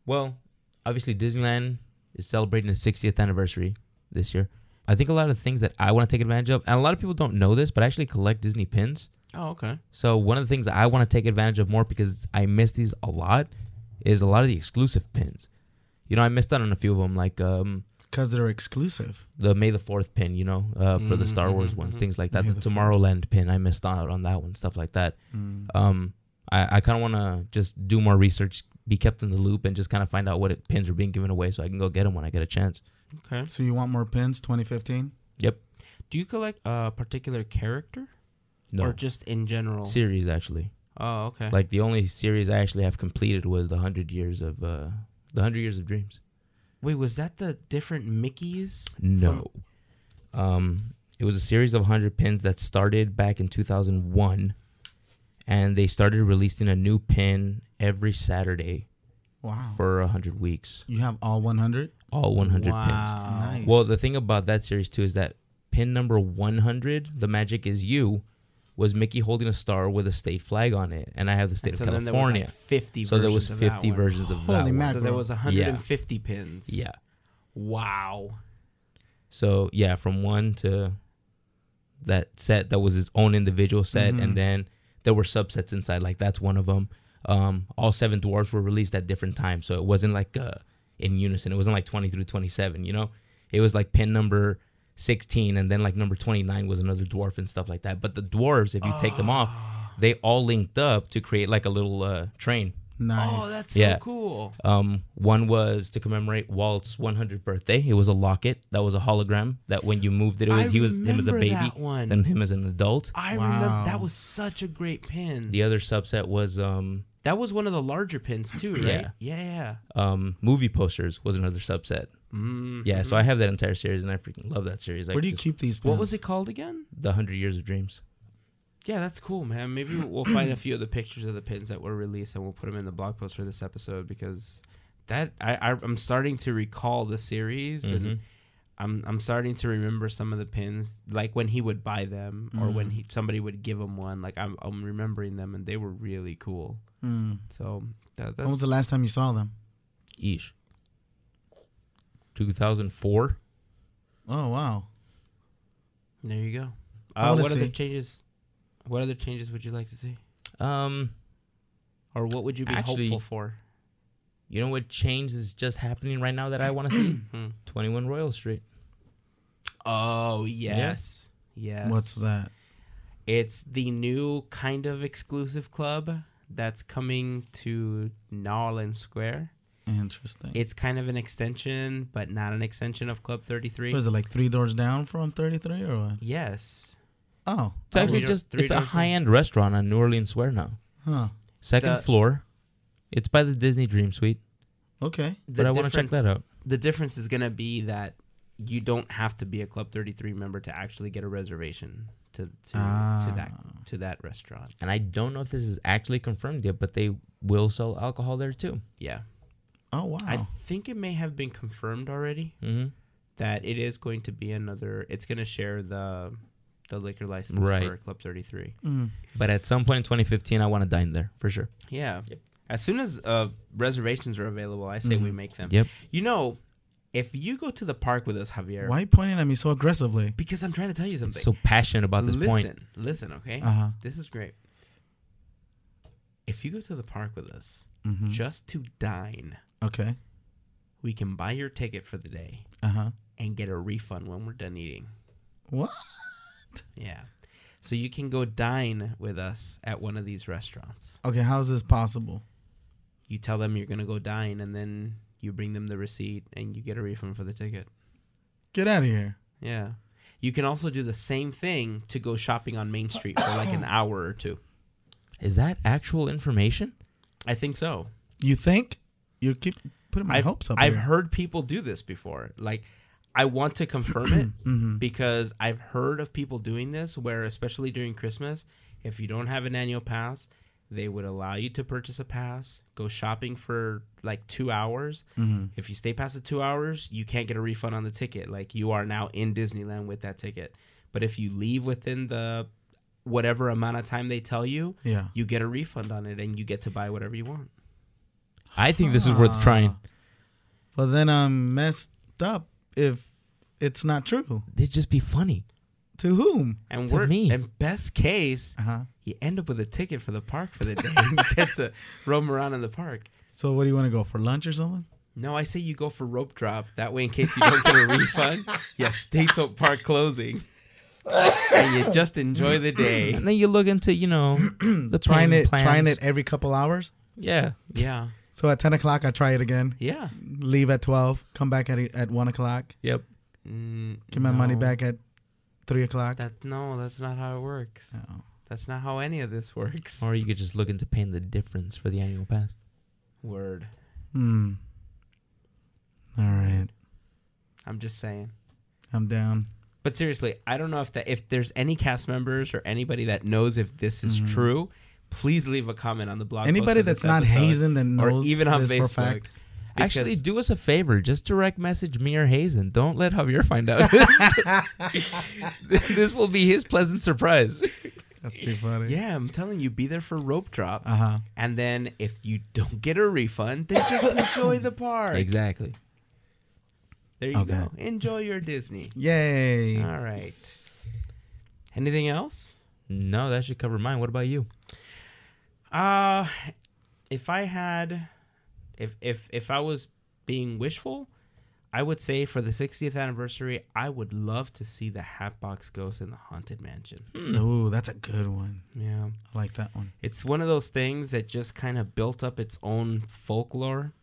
well, obviously Disneyland is celebrating its 60th anniversary this year. I think a lot of things that I want to take advantage of, and a lot of people don't know this, but I actually collect Disney pins. Oh, okay. So one of the things I want to take advantage of more because I miss these a lot is a lot of the exclusive pins. You know, I missed out on a few of them, like um, Because they're exclusive. the May the Fourth pin. You know, uh, for the Mhm, Star Wars mhm, ones, mhm. things like that. May The, the Tomorrowland pin, I missed out on that one, stuff like that. Mm. Um, I, I kind of want to just do more research, be kept in the loop, and just kind of find out what it, pins are being given away, so I can go get them when I get a chance. Okay. So you want more pins? 2015. Yep. Do you collect a particular character No or just in general? series actually. oh, okay. Like the only series I actually have completed was the hundred years of uh, the hundred years of dreams. Wait, was that the different Mickeys? No, um, it was a series of hundred pins that started back in two thousand one, and they started releasing a new pin every Saturday Wow. for hundred weeks, you have all 100? all one hundred pins. Nice. Well, the thing about that series too is that pin number 100, the magic is you, was Mickey holding a star with a state flag on it, and I have the state And of so then there was California. like 50 so there was versions of that 50 one. versions of Holy that. one. mackerel. So there was 150 pins. Yeah. Wow. So yeah, from one to that set that was its own individual set, Mhm. and then there were subsets inside. Like that's one of them. Um, all seven dwarfs were released at different times, so it wasn't like uh, in unison. It wasn't like 20 through 27. You know, it was like pin number 16, and then like number 29 was another dwarf and stuff like that. But the dwarves, if you take them off, they all linked up to create like a little uh, train. nice. Oh, that's Yeah. so cool. Um, one was to commemorate Walt's 100th birthday. It was a locket that was a hologram that when you moved it, it was I he was him as a baby, that then him as an adult. I Wow. remember that was such a great pin. The other subset was um, That was one of the larger pins (clears throat) too, right? Yeah. Yeah. um, movie posters was another subset. Mm, Yeah, so I have that entire series and I freaking love that series. I Where do you just- keep these pins? What was it called again? the Hundred Years of Dreams? Yeah, that's cool, man. Maybe we'll find a few of the pictures of the pins that were released and we'll put them in the blog post for this episode because that I, I I'm starting to recall the series Mhm. and I'm I'm starting to remember some of the pins like when he would buy them or when Mm. he somebody would give him one. Like I'm I'm remembering them and they were really cool. Mm. So that, that's When was the last time you saw them? Eesh. 2004. Oh wow. There you go. Uh, wanna what other changes? What other changes would you like to see, Um, or what would you be Actually- hopeful for? you know what change is just happening right now that I want to see? (coughs) Hmm. 21 Royal Street. Oh yes, yes. What's that? It's the new kind of exclusive club that's coming to New Orleans Square. Interesting. It's kind of an extension, but not an extension of Club 33. What is it like three doors down from 33 or what? Yes. Oh, It's actually three just three it's a high end restaurant on New Orleans Square now. huh. Second The- floor. It's by the Disney Dream Suite, Okay. but I want to check that out. The difference is going to be that you don't have to be a Club 33 member to actually get a reservation to to, to that Ah. to that restaurant. And I don't know if this is actually confirmed yet, but they will sell alcohol there too. Yeah. Oh wow. I think it may have been confirmed already hmm that it is going to be another it's going to share the the liquor license Right. for Club 33. Mm. But at some point in 2015, I want to dine there for sure. Yeah. Yep. As soon as uh, reservations are available, I say we Mhm. make them. Yep. You know, if you go to the park with us, Javier, Why are you pointing at me so aggressively? because I'm trying to tell you something. So passionate about this listen, point. listen, okay? Uh huh. This is great. If you go to the park with us hmm just to dine, Okay. we can buy your ticket for the day Uh huh. and get a refund when we're done eating. What? Yeah. So you can go dine with us at one of these restaurants. Okay. How is this possible? You tell them you're going to go dine and then you bring them the receipt and you get a refund for the ticket. Get out of here. Yeah. You can also do the same thing to go shopping on Main Street for like an (coughs) hour or two. Is that actual information? I think so. You think? You keep putting my I've, hopes up. I've here. heard people do this before. Like, I want to confirm it (coughs) hmm because I've heard of people doing this where, especially during Christmas, if you don't have an annual pass, they would allow you to purchase a pass, go shopping for like two hours. hmm If you stay past the two hours, you can't get a refund on the ticket. Like, you are now in Disneyland with that ticket. But if you leave within the whatever amount of time they tell you, Yeah. you get a refund on it and you get to buy whatever you want. I think this is worth trying. Well, then I'm messed up if it's not true. It'd just be funny. To whom? And To we're me. in best case, Uh huh. you end up with a ticket for the park for the day and you get to roam around in the park. So what do you want to go for lunch or something? No, I say you go for rope drop. That way, in case you don't get a refund, (laughs) yeah, stay till park closing, and you just enjoy the day. And then you look into, you know, (clears throat) the trying it, plans. trying it every couple hours. Yeah. Yeah, So at ten o'clock, I try it again. yeah. Leave at twelve. Come back at at one o'clock. Yep. Mm, Get my money back at three o'clock. That no, that's not how it works. No. That's not how any of this works. Or you could just look into paying the difference for the annual pass. Word. Hmm. All right. I'm just saying. I'm down. But seriously, I don't know if that if there's any cast members or anybody that knows if this is Mhm. true. Please leave a comment on the blog. Anybody for that's not episode, hazing that or knows even on this Facebook. For. Actually, do us a favor. Just direct message me or Hazen. Don't let Javier find out. (laughs) (laughs) this will be his pleasant surprise. That's too funny. Yeah, I'm telling you, be there for rope drop, Uh huh. and then if you don't get a refund, then just (coughs) enjoy the park. Exactly. There you Okay. go. Enjoy your Disney. Yay. All right. Anything else? No, that should cover mine. What about you? Uh if I had if if if I was being wishful, I would say for the 60th anniversary, I would love to see the Hatbox Ghost in the Haunted Mansion. Hmm. Ooh, that's a good one. Yeah. I like that one. It's one of those things that just kind of built up its own folklore,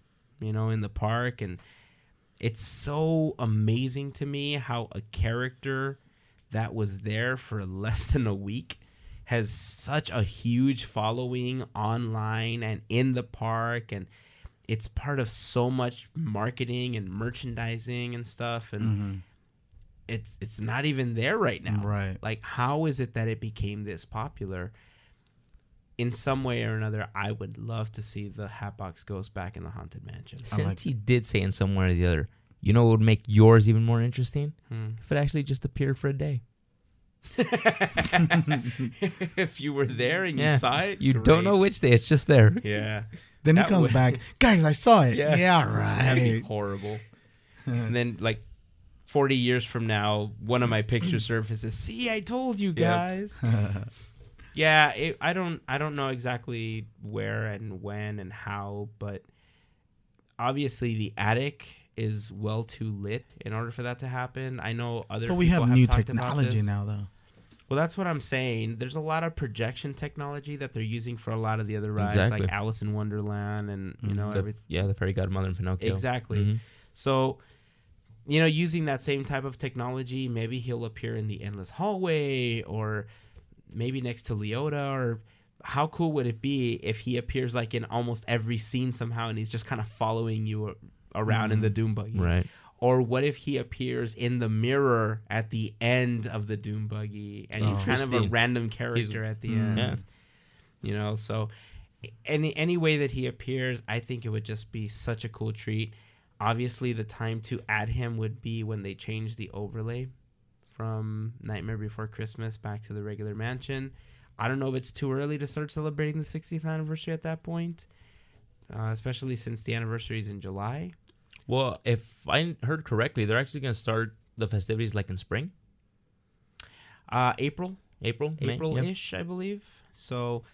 you know, in the park and it's so amazing to me how a character that was there for (laughs) less than a week has such a huge following online and in the park and it's part of so much marketing and merchandising and stuff and Mm-hmm. it's it's not even there right now Right. like how is it that it became this popular in some way or another i would love to see the hatbox ghost back in the haunted mansion I Since like he did say in some way or the other, you know what would make yours even more interesting? Hmm. If it actually just appeared for a day. (laughs) (laughs) if you were there and Yeah. you saw it You don't know which day. It's just there. yeah Then he comes would- back. (laughs) Guys, I saw it. Yeah. Yeah, that'd be right. horrible (laughs) and then like 40 years from now, one of my pictures (clears throat) surfaces. See, I told you Yep. guys. (laughs) yeah, it, I don't I don't know exactly where and when and how, but obviously the attic is well too lit in order for that to happen. I know other but we people have new technology now, though. Well, that's what I'm saying. There's a lot of projection technology that they're using for a lot of the other rides, Exactly. like Alice in Wonderland, and you Mhm. know The- everything. yeah, the fairy godmother and Pinocchio. Exactly. Mhm. So, you know, using that same type of technology, maybe he'll appear in the endless hallway, or maybe next to Leota, or how cool would it be if he appears like in almost every scene somehow, and he's just kind of following you around in the Doom buggy? Right. Or what if he appears in the mirror at the end of the Doom buggy and he's kind of a random character at the end? Yeah. You know, so any any way that he appears, I think it would just be such a cool treat. Obviously, the time to add him would be when they change the overlay from Nightmare Before Christmas back to the regular mansion. I don't know if it's too early to start celebrating the 60th anniversary at that point, uh, especially since the anniversary is in July. Well, if I heard correctly, they're actually going to start the festivities like in spring, Uh, April, April, April-ish, I believe. So,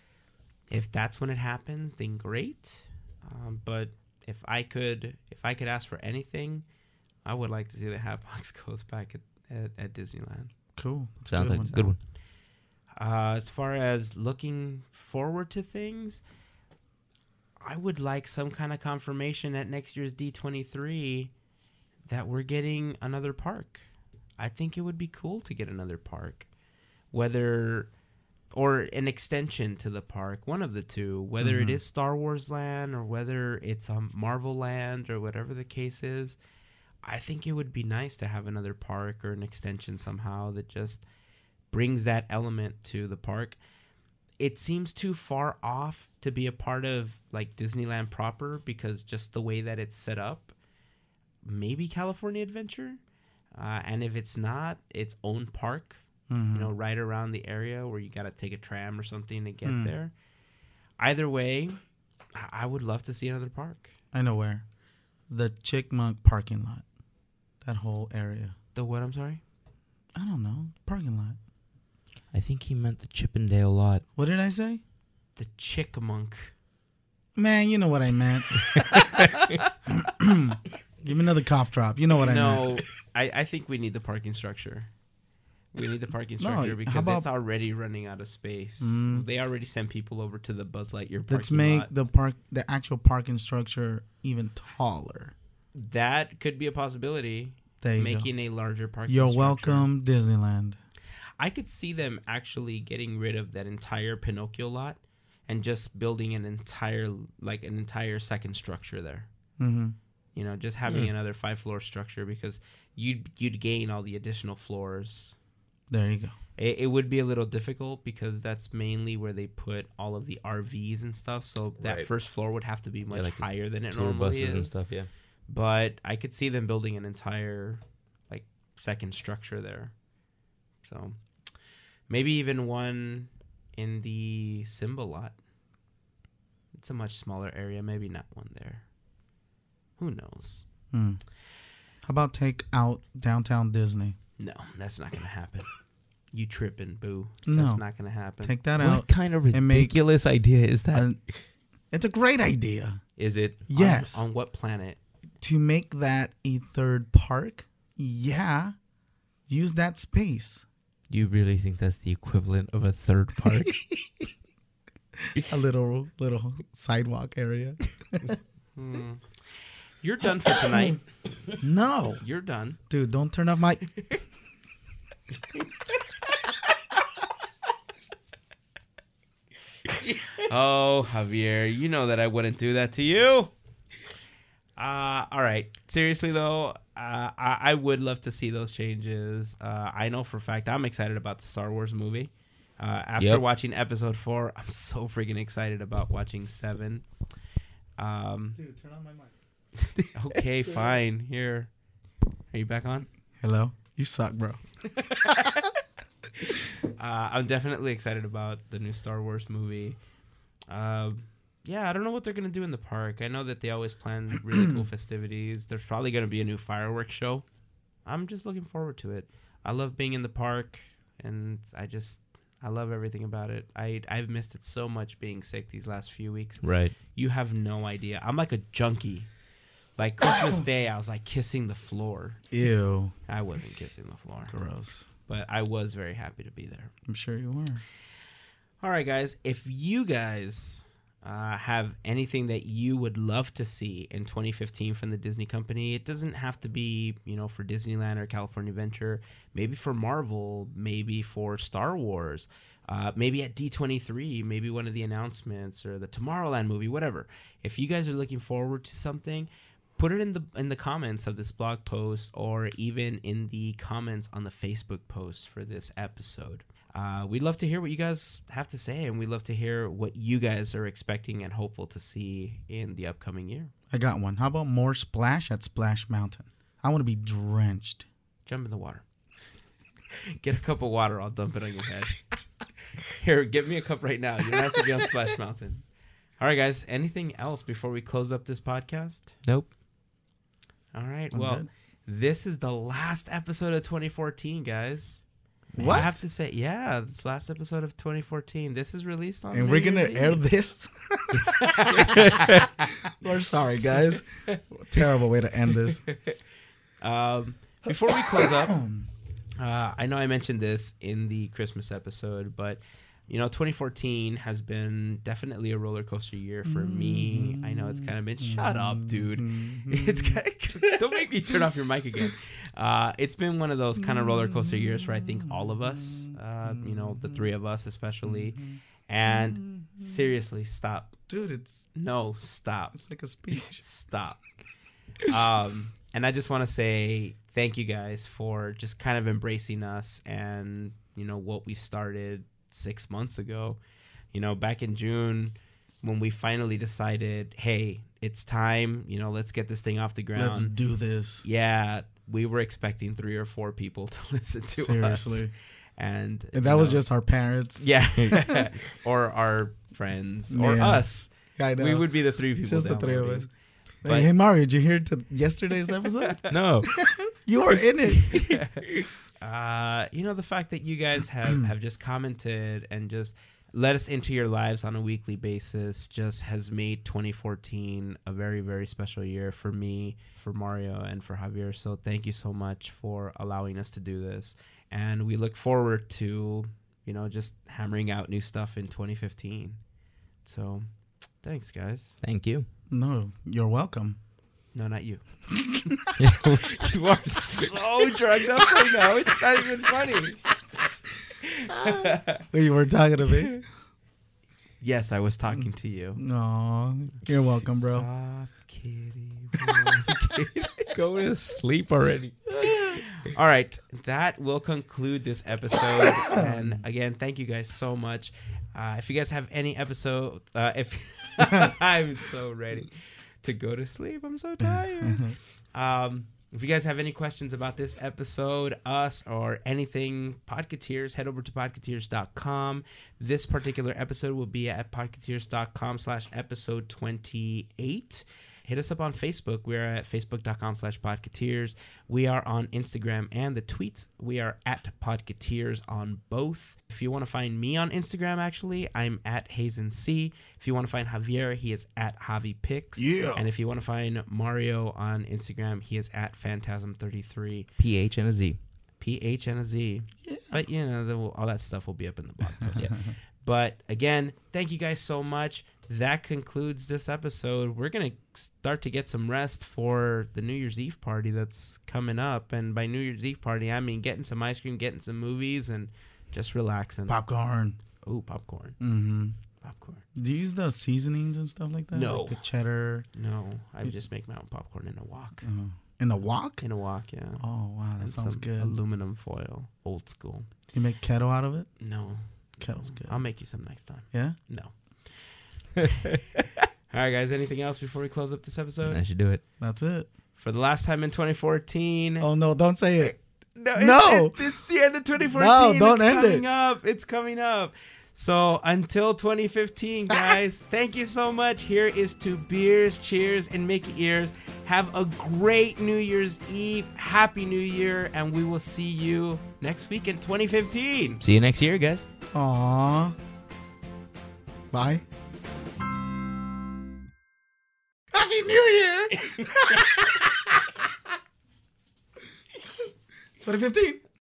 if that's when it happens, then great. Um, but if I could, if I could ask for anything, I would like to see the Hatbox Ghost (laughs) back at, at, at Disneyland. Cool. That's Sounds like one. a good one. Uh, as far as looking forward to things, I would like some kind of confirmation at next year's D23 that we're getting another park. I think it would be cool to get another park, whether or an extension to the park, one of the two, whether it Mhm. is Star Wars Land or whether it's um, Marvel Land or whatever the case is. I think it would be nice to have another park or an extension somehow that just brings that element to the park. It seems too far off to be a part of like Disneyland proper because just the way that it's set up. Maybe California Adventure, uh, and if it's not, its own park. Mhm. You know, right around the area where you got to take a tram or something to get Hmm. there. Either way, I I would love to see another park. I know where. The Chickmunk parking lot. That whole area. The what? I'm sorry. I don't know. Parking lot. I think he meant the Chip 'n' Dale lot. What did I say? The Chickmunk. Man, you know what I meant. (laughs) (coughs) Give me another cough drop. You know what I meant. no, I, I think we need the parking structure. We need the parking structure how because about- it's already running out of space. Mm. They already sent people over to the Buzz Lightyear parking Let's make lot. the park, the actual parking structure, even taller. that could be a possibility. There you Making a larger go. parking. You're structure. welcome, Disneyland. I could see them actually getting rid of that entire Pinocchio lot and just building an entire like an entire second structure there. hmm You know, just having Hmm. another five floor structure because you'd you'd gain all the additional floors. There you go. It, it would be a little difficult because that's mainly where they put all of the RVs and stuff. So that Right. first floor would have to be much like higher than it Tour normally buses is. and stuff. Yeah. But I could see them building an entire like second structure there. So maybe even one in the Simba lot. It's a much smaller area. Maybe not one there. Who knows? Hmm. How about take out downtown Disney? No, that's not gonna happen. (laughs) You tripping, boo? No. That's not gonna happen. Take that What out. kind of and ridiculous idea is that? And it's a great idea. Is it? On- Yes. On, what planet? to make that a third park, yeah, use that space. You really think that's the equivalent of a third park? (laughs) A little little sidewalk area. Hmm. You're done for tonight. (coughs) No, You're done. dude, don't turn off my. (laughs) Oh, Javier, you know that I wouldn't do that to you. Uh, all right. Seriously though, uh, I, I would love to see those changes. Uh, I know for a fact I'm excited about the Star Wars movie. Uh, after Yep. watching Episode Four, I'm so freaking excited about watching Seven. Um, Dude, turn on my mic. (laughs) (laughs) okay, fine. Here, are you back on? Hello, you suck, bro. (laughs) Uh, I'm definitely excited about the new Star Wars movie. Um, yeah, I don't know what they're gonna do in the park. I know that they always plan really cool (clears throat) festivities. There's probably gonna be a new fireworks show. I'm just looking forward to it. I love being in the park, and I just I love everything about it. I I've missed it so much being sick these last few weeks. Right. You have no idea. I'm like a junkie. Like Christmas (coughs) Day, I was like kissing the floor. Ew. I wasn't kissing the floor, Gross. but I was very happy to be there. I'm sure you were. All right, guys. If you guys uh, have anything that you would love to see in 2015 from the Disney company, it doesn't have to be, you know, for Disneyland or California Adventure. Maybe for Marvel. Maybe for Star Wars. Uh, maybe at D23. Maybe one of the announcements or the Tomorrowland movie. Whatever. If you guys are looking forward to something, put it in the in the comments of this blog post or even in the comments on the Facebook post for this episode. Uh, we'd love to hear what you guys have to say, and we'd love to hear what you guys are expecting and hopeful to see in the upcoming year. I got one. How about more splash at Splash Mountain? I want to be drenched. Jump in the water. (laughs) Get a cup of water. I'll dump it on your head. (laughs) Here, give me a cup right now. You don't have to be on Splash (laughs) Mountain. All right, guys. Anything else before we close up this podcast? Nope. All right. I'm well, good. this is the last episode of 2014, guys. What? I have to say, yeah, this last episode of 2014. This is released on. And New we're gonna Year's air Eve. this. (laughs) we're sorry, guys. Terrible way to end this. (laughs) Um, before we close up, (coughs) uh, I know I mentioned this in the Christmas episode, but you know, 2014 has been definitely a roller coaster year for me. I know it's kind of been. Shut up, dude. (laughs) It's kind of, don't make me turn off your mic again. Uh, it's been one of those kind of roller coaster years for I think all of us. Uh, you know, the three of us especially. And seriously, stop. Dude, it's No, stop. it's like a speech. (laughs) Stop. um, and I just want to say thank you guys for just kind of embracing us and you know what we started six months ago. You know, back in June when we finally decided, hey, it's time. You know, let's get this thing off the ground. Let's do this. yeah, we were expecting three or four people (laughs) to listen to us, and And that you was know, just our parents. yeah, (laughs) (laughs) or our friends or Yeah. us. I know. We would be the three people. just the three of us. But- Hey, hey, Mario, did you hear to yesterday's episode? No. you were in it. uh, you know the fact that you guys have (clears throat) have just commented and just let us into your lives on a weekly basis just has made 2014 a very very special year for me for mario and for javier. So thank you so much for allowing us to do this. And we look forward to you know just hammering out new stuff in 2015 so thanks guys. Thank you. No, you're welcome. no not you. (laughs) (laughs) You are so (laughs) drugged up right now. It's not even funny (laughs) You were talking to me. Yes, I was talking to you. No, you're welcome, bro. Soft kitty. (laughs) kitty. Go to sleep already. (laughs) All right, that will conclude this episode. (coughs) and again, thank you guys so much. Uh, if you guys have any episode, uh, if I'm so ready to go to sleep, I'm so tired. Um, if you guys have any questions about this episode, us, or anything, Podcateers, head over to podcateers.com. This particular episode will be at podcateers.com slash episode 28. Hit us up on Facebook. We're at facebook.com slash podcateers. We are on Instagram and the tweets. We are at podcateers on both. If you want to find me on Instagram, actually, I'm at Hazen C. If you want to find Javier, he is at Javi Picks. Yeah. And if you want to find Mario on Instagram, he is at Phantasm33. PH and a Z. P H and a Z. Yeah. But you know, the, all that stuff will be up in the blog post. (laughs) But again, thank you guys so much. That concludes this episode. We're gonna start to get some rest for the New Year's Eve party that's coming up. And by New Year's Eve party, I mean getting some ice cream, getting some movies, and just relaxing. Popcorn. Oh, popcorn, Mm-hmm. popcorn. Do you use the seasonings and stuff like that? No. Like the cheddar. No, I just make my own popcorn in a wok. Uh, in the wok? In a wok, yeah. Oh, wow. That And sounds good. Aluminum foil, old school. You make kettle out of it? No, Kettle's no. good. I'll make you some next time. yeah? No. (laughs) All right, guys. Anything else before we close up this episode? I should do it. That's it. For the last time in 2014. Oh no! Don't say it. No, it's, no. It, it's the end of 2014. No, don't it's end coming it. up. It's coming up. So until 2015, guys, (laughs) thank you so much. Here is to beers, cheers, and Mickey ears. Have a great New Year's Eve. Happy New Year, and we will see you next week in 2015. See you next year, guys. Aww. Bye. Happy New Year. (laughs) (laughs) 2015.